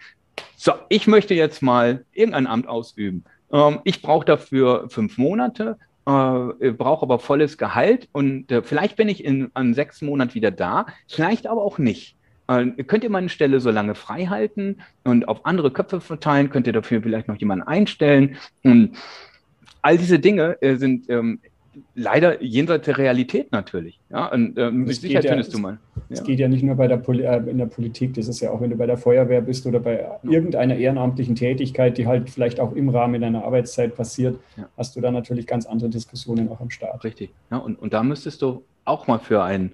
so, ich möchte jetzt mal irgendein Amt ausüben. Ähm, ich brauche dafür fünf Monate, äh, brauche aber volles Gehalt und äh, vielleicht bin ich in, an sechs Monaten wieder da, vielleicht aber auch nicht. Äh, könnt ihr meine Stelle so lange frei halten und auf andere Köpfe verteilen? Könnt ihr dafür vielleicht noch jemanden einstellen? Und all diese Dinge äh, sind ähm, leider jenseits der Realität natürlich. Ja, und äh, mit Sicherheit ja, findest du mal. Es ja. geht ja nicht nur bei der Poli äh, in der Politik, das ist ja auch, wenn du bei der Feuerwehr bist oder bei irgendeiner ehrenamtlichen Tätigkeit, die halt vielleicht auch im Rahmen deiner Arbeitszeit passiert, hast du da natürlich ganz andere Diskussionen auch am Start. Richtig. Ja, und, und da müsstest du auch mal für ein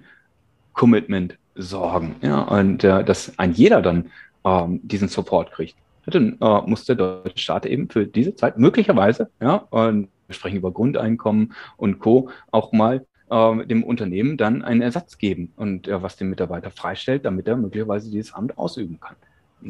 Commitment sorgen. Ja, und äh, dass ein jeder dann ähm, diesen Support kriegt. Dann äh, muss der deutsche Staat eben für diese Zeit möglicherweise, ja, und wir sprechen über Grundeinkommen und Co., auch mal äh, dem Unternehmen dann einen Ersatz geben und äh, was den Mitarbeiter freistellt, damit er möglicherweise dieses Amt ausüben kann.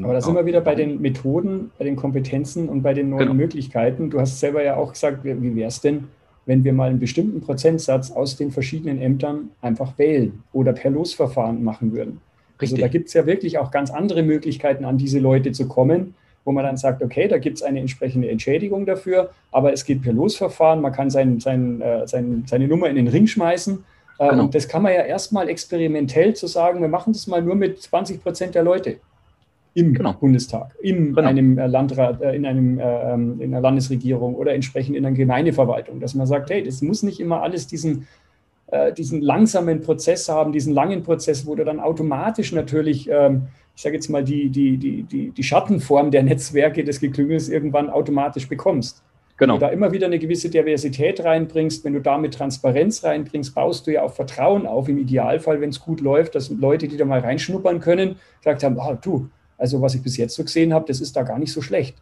Aber da sind wir wieder bei den Methoden, bei den Kompetenzen und bei den neuen genau. Möglichkeiten. Du hast selber ja auch gesagt, wie wäre es denn, wenn wir mal einen bestimmten Prozentsatz aus den verschiedenen Ämtern einfach wählen oder per Losverfahren machen würden? Richtig. Also da gibt es ja wirklich auch ganz andere Möglichkeiten, an diese Leute zu kommen, wo man dann sagt, okay, da gibt es eine entsprechende Entschädigung dafür, aber es geht per Losverfahren, man kann sein, sein, äh, sein, seine Nummer in den Ring schmeißen. Äh, genau. Und das kann man ja erstmal experimentell zu sagen, wir machen das mal nur mit 20 Prozent der Leute im genau. Bundestag, in genau. einem äh, Landrat, äh, in, einem, äh, ähm, in einer Landesregierung oder entsprechend in einer Gemeindeverwaltung, dass man sagt, hey, das muss nicht immer alles diesen, diesen langsamen Prozess haben, diesen langen Prozess, wo du dann automatisch natürlich, ähm, ich sage jetzt mal, die, die, die, die, die Schattenform der Netzwerke des Geklüngels irgendwann automatisch bekommst. Genau. Wenn du da immer wieder eine gewisse Diversität reinbringst, wenn du damit Transparenz reinbringst, baust du ja auch Vertrauen auf, im Idealfall, wenn es gut läuft, dass Leute, die da mal reinschnuppern können, gesagt haben, oh, du, also was ich bis jetzt so gesehen habe, das ist da gar nicht so schlecht.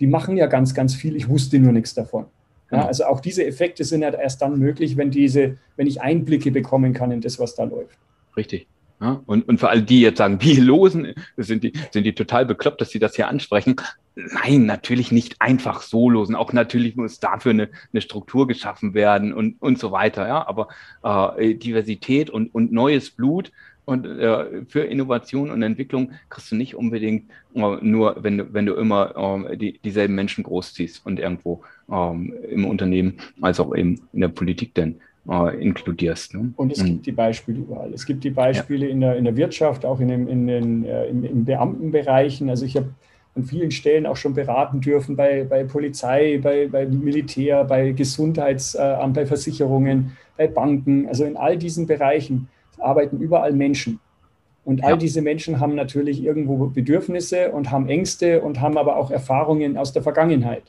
Die machen ja ganz, ganz viel. Ich wusste nur nichts davon. Ja, genau. also auch diese Effekte sind ja erst dann möglich, wenn diese, wenn ich Einblicke bekommen kann in das, was da läuft. Richtig. Ja, und, und für alle, die jetzt sagen, wie losen, sind die, sind die total bekloppt, dass sie das hier ansprechen. Nein, natürlich nicht einfach so losen. Auch natürlich muss dafür eine, eine Struktur geschaffen werden und, und so weiter. Ja, aber äh, Diversität und, und neues Blut und äh, für Innovation und Entwicklung kriegst du nicht unbedingt äh, nur, wenn du, wenn du immer äh, die, dieselben Menschen großziehst und irgendwo ähm, im Unternehmen als auch eben in der Politik denn äh, inkludierst. Ne? Und es gibt die Beispiele überall. Es gibt die Beispiele ja. in, der, in der Wirtschaft, auch in, dem, in den äh, in, in Beamtenbereichen. Also ich habe an vielen Stellen auch schon beraten dürfen bei, bei Polizei, bei, bei Militär, bei Gesundheitsamt, bei Versicherungen, bei Banken, also in all diesen Bereichen arbeiten überall Menschen. Und all ja. diese Menschen haben natürlich irgendwo Bedürfnisse und haben Ängste und haben aber auch Erfahrungen aus der Vergangenheit.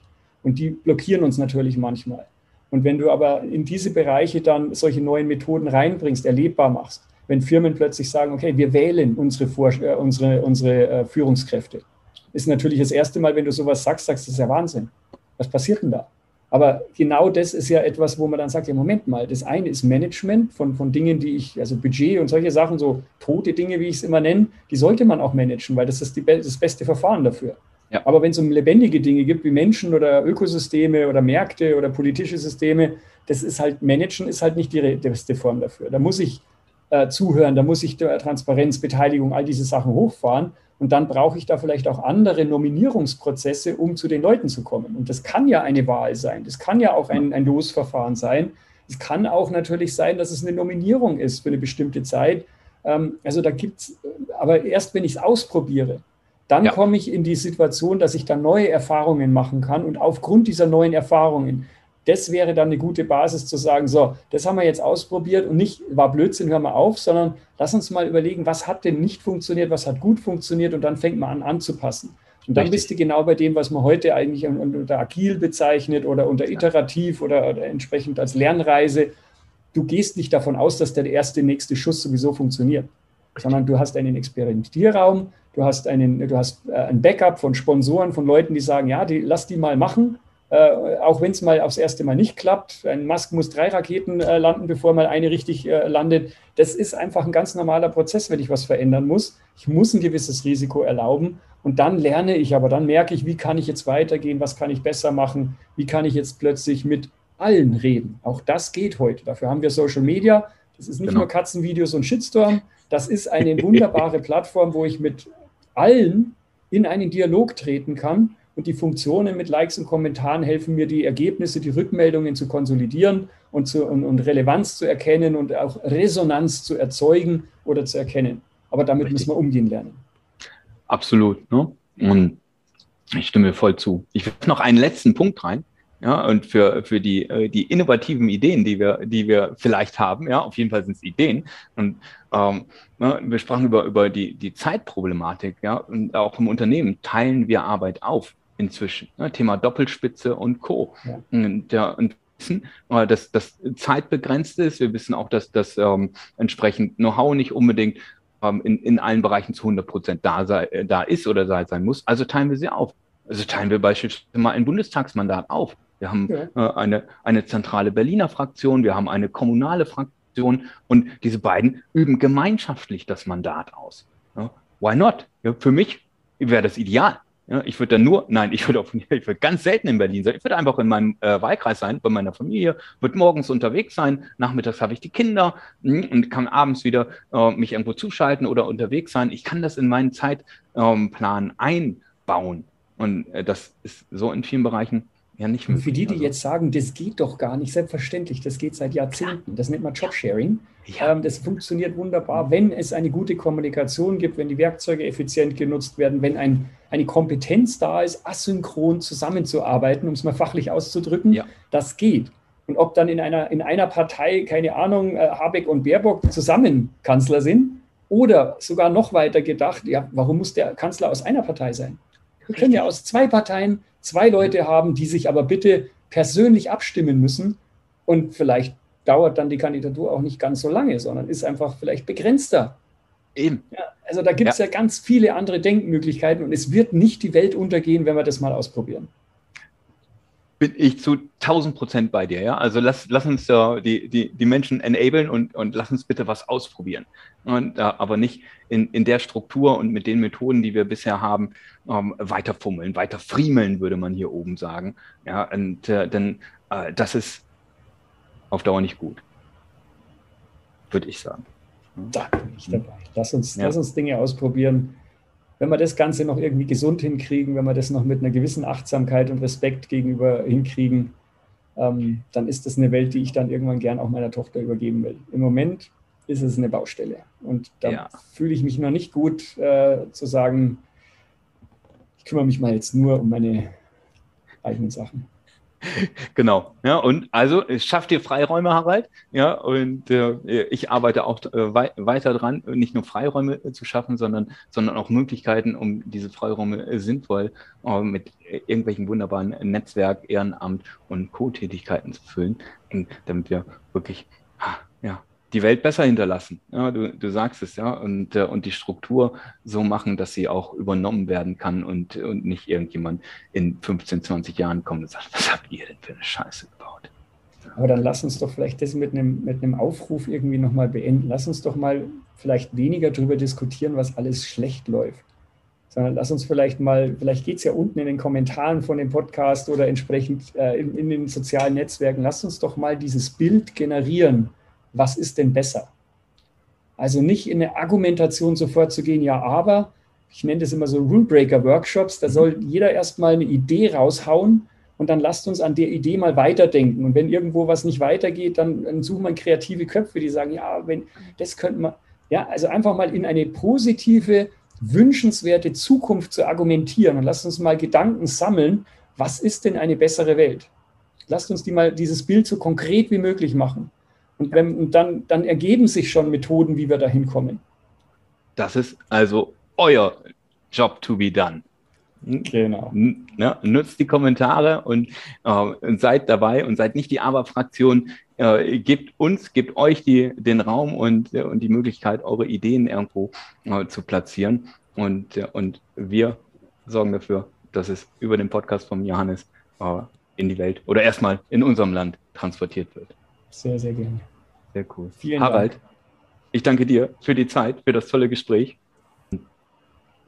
Und die blockieren uns natürlich manchmal. Und wenn du aber in diese Bereiche dann solche neuen Methoden reinbringst, erlebbar machst, wenn Firmen plötzlich sagen, okay, wir wählen unsere, Vor äh, unsere, unsere äh, Führungskräfte, ist natürlich das erste Mal, wenn du sowas sagst, sagst du, das ist ja Wahnsinn. Was passiert denn da? Aber genau das ist ja etwas, wo man dann sagt, ja, Moment mal, das eine ist Management von, von Dingen, die ich, also Budget und solche Sachen, so tote Dinge, wie ich es immer nenne, die sollte man auch managen, weil das ist die, das beste Verfahren dafür. Ja. Aber wenn es um lebendige Dinge gibt, wie Menschen oder Ökosysteme oder Märkte oder politische Systeme, das ist halt, managen ist halt nicht die, die beste Form dafür. Da muss ich äh, zuhören, da muss ich Transparenz, Beteiligung, all diese Sachen hochfahren. Und dann brauche ich da vielleicht auch andere Nominierungsprozesse, um zu den Leuten zu kommen. Und das kann ja eine Wahl sein, das kann ja auch ein, ein Losverfahren sein. Es kann auch natürlich sein, dass es eine Nominierung ist für eine bestimmte Zeit. Ähm, also da gibt es, aber erst wenn ich es ausprobiere, dann ja. komme ich in die Situation, dass ich da neue Erfahrungen machen kann. Und aufgrund dieser neuen Erfahrungen das wäre dann eine gute Basis zu sagen, so, das haben wir jetzt ausprobiert und nicht, war Blödsinn, hör mal auf, sondern lass uns mal überlegen, was hat denn nicht funktioniert, was hat gut funktioniert und dann fängt man an anzupassen. Und dann Richtig. bist du genau bei dem, was man heute eigentlich unter agil bezeichnet oder unter iterativ oder, oder entsprechend als Lernreise. Du gehst nicht davon aus, dass der erste, nächste Schuss sowieso funktioniert, sondern du hast einen Experimentierraum, du hast, einen, du hast äh, ein Backup von Sponsoren, von Leuten, die sagen, ja, die, lass die mal machen äh, auch wenn es mal aufs erste Mal nicht klappt. Ein Musk muss drei Raketen äh, landen, bevor mal eine richtig äh, landet. Das ist einfach ein ganz normaler Prozess, wenn ich was verändern muss. Ich muss ein gewisses Risiko erlauben und dann lerne ich, aber dann merke ich, wie kann ich jetzt weitergehen, was kann ich besser machen, wie kann ich jetzt plötzlich mit allen reden. Auch das geht heute. Dafür haben wir Social Media. Das ist nicht genau. nur Katzenvideos und Shitstorm. Das ist eine wunderbare Plattform, wo ich mit allen in einen Dialog treten kann und die Funktionen mit Likes und Kommentaren helfen mir, die Ergebnisse, die Rückmeldungen zu konsolidieren und, zu, und, und Relevanz zu erkennen und auch Resonanz zu erzeugen oder zu erkennen. Aber damit Richtig. müssen wir umgehen lernen. Absolut. Ne? Und ich stimme voll zu. Ich will noch einen letzten Punkt rein. Ja, und für, für die, äh, die innovativen Ideen, die wir, die wir vielleicht haben, ja, auf jeden Fall sind es Ideen. Und ähm, ne, wir sprachen über, über die, die Zeitproblematik, ja, und auch im Unternehmen teilen wir Arbeit auf inzwischen. Ne? Thema Doppelspitze und Co. Ja. Und, ja, und wissen, äh, dass das zeitbegrenzt ist. Wir wissen auch, dass das ähm, entsprechend Know-how nicht unbedingt ähm, in, in allen Bereichen zu 100 Prozent da, sei, äh, da ist oder sei, sein muss. Also teilen wir sie auf. Also teilen wir beispielsweise mal ein Bundestagsmandat auf. Wir haben ja. äh, eine, eine zentrale Berliner Fraktion, wir haben eine kommunale Fraktion und diese beiden üben gemeinschaftlich das Mandat aus. Ja, why not? Ja, für mich wäre das ideal. Ich würde dann nur, nein, ich würde ich würde ganz selten in Berlin sein. Ich würde einfach in meinem äh, Wahlkreis sein, bei meiner Familie, würde morgens unterwegs sein, nachmittags habe ich die Kinder mh, hm, und kann abends wieder äh, mich irgendwo zuschalten oder unterwegs sein. Ich kann das in meinen Zeitplan ähm, einbauen. Und äh, das ist so in vielen Bereichen ja nicht möglich. Und für die, die also. jetzt sagen, das geht doch gar nicht, selbstverständlich, das geht seit Jahrzehnten. Das nennt man Jobsharing. Ja. Ähm, das funktioniert wunderbar, wenn es eine gute Kommunikation gibt, wenn die Werkzeuge effizient genutzt werden, wenn ein, eine Kompetenz da ist, asynchron zusammenzuarbeiten, um es mal fachlich auszudrücken. Ja. Das geht. Und ob dann in einer, in einer Partei, keine Ahnung, äh, Habeck und Baerbock zusammen Kanzler sind oder sogar noch weiter gedacht, ja, warum muss der Kanzler aus einer Partei sein? Wir können ja aus zwei Parteien zwei Leute haben, die sich aber bitte persönlich abstimmen müssen und vielleicht dauert dann die Kandidatur auch nicht ganz so lange, sondern ist einfach vielleicht begrenzter. Eben. Ja, also da gibt es ja. ja ganz viele andere Denkmöglichkeiten und es wird nicht die Welt untergehen, wenn wir das mal ausprobieren bin ich zu 1000 Prozent bei dir. Ja? Also lass, lass uns uh, die, die, die Menschen enablen und, und lass uns bitte was ausprobieren. Und, uh, aber nicht in, in der Struktur und mit den Methoden, die wir bisher haben, ähm, weiter fummeln, weiter friemeln, würde man hier oben sagen. Ja, und uh, denn das ist auf Dauer nicht gut. Würde ich sagen. Da bin ich dabei. Lass uns, ja. lass uns Dinge ausprobieren wenn wir das Ganze noch irgendwie gesund hinkriegen, wenn wir das noch mit einer gewissen Achtsamkeit und Respekt gegenüber hinkriegen, ähm, dann ist das eine Welt, die ich dann irgendwann gern auch meiner Tochter übergeben will. Im Moment ist es eine Baustelle. Und da ja. fühle ich mich noch nicht gut äh, zu sagen, ich kümmere mich mal jetzt nur um meine eigenen Sachen. Genau. Ja, und also schafft ihr Freiräume, Harald. Ja, und äh, ich arbeite auch äh, wei weiter dran, nicht nur Freiräume äh, zu schaffen, sondern, sondern auch Möglichkeiten, um diese Freiräume äh, sinnvoll äh, mit irgendwelchen wunderbaren Netzwerk, Ehrenamt und Co-Tätigkeiten zu füllen, damit wir wirklich ja, die Welt besser hinterlassen. Ja, du, du sagst es, ja, und, äh, und die Struktur so machen, dass sie auch übernommen werden kann und, und nicht irgendjemand in 15, 20 Jahren kommt und sagt, was habt ihr denn für eine Scheiße gebaut? Aber dann lass uns doch vielleicht das mit einem, mit einem Aufruf irgendwie nochmal beenden. Lass uns doch mal vielleicht weniger darüber diskutieren, was alles schlecht läuft. Sondern lass uns vielleicht mal, vielleicht geht es ja unten in den Kommentaren von dem Podcast oder entsprechend äh, in, in den sozialen Netzwerken, lass uns doch mal dieses Bild generieren was ist denn besser? Also nicht in eine Argumentation sofort zu gehen, ja, aber, ich nenne das immer so Rulebreaker-Workshops, da soll jeder erstmal eine Idee raushauen und dann lasst uns an der Idee mal weiterdenken. Und wenn irgendwo was nicht weitergeht, dann, dann suchen wir kreative Köpfe, die sagen, ja, wenn, das könnte man, ja, also einfach mal in eine positive, wünschenswerte Zukunft zu argumentieren und lasst uns mal Gedanken sammeln, was ist denn eine bessere Welt? Lasst uns die mal dieses Bild so konkret wie möglich machen. Und, wenn, und dann, dann ergeben sich schon Methoden, wie wir da hinkommen. Das ist also euer Job to be done. Genau. Ne, nutzt die Kommentare und äh, seid dabei und seid nicht die Aber-Fraktion. Äh, gebt uns, gebt euch die, den Raum und, äh, und die Möglichkeit, eure Ideen irgendwo äh, zu platzieren. Und, äh, und wir sorgen dafür, dass es über den Podcast von Johannes äh, in die Welt oder erstmal in unserem Land transportiert wird. Sehr, sehr gerne. Sehr cool. Vielen Harald, Dank. ich danke dir für die Zeit, für das tolle Gespräch.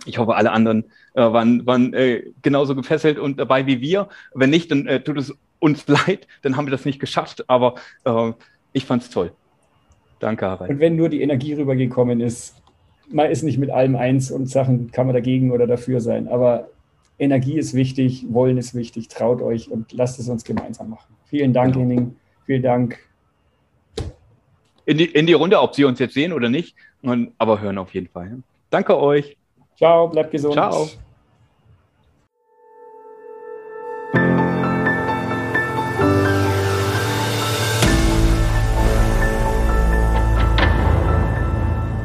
Ich hoffe, alle anderen äh, waren, waren äh, genauso gefesselt und dabei wie wir. Wenn nicht, dann äh, tut es uns leid, dann haben wir das nicht geschafft. Aber äh, ich fand es toll. Danke, Harald. Und wenn nur die Energie rübergekommen ist, man ist nicht mit allem eins und Sachen kann man dagegen oder dafür sein. Aber Energie ist wichtig, Wollen ist wichtig. Traut euch und lasst es uns gemeinsam machen. Vielen Dank, genau. Henning. Vielen Dank in die, in die Runde, ob Sie uns jetzt sehen oder nicht. Und, aber hören auf jeden Fall. Danke euch. Ciao, bleibt gesund. Ciao.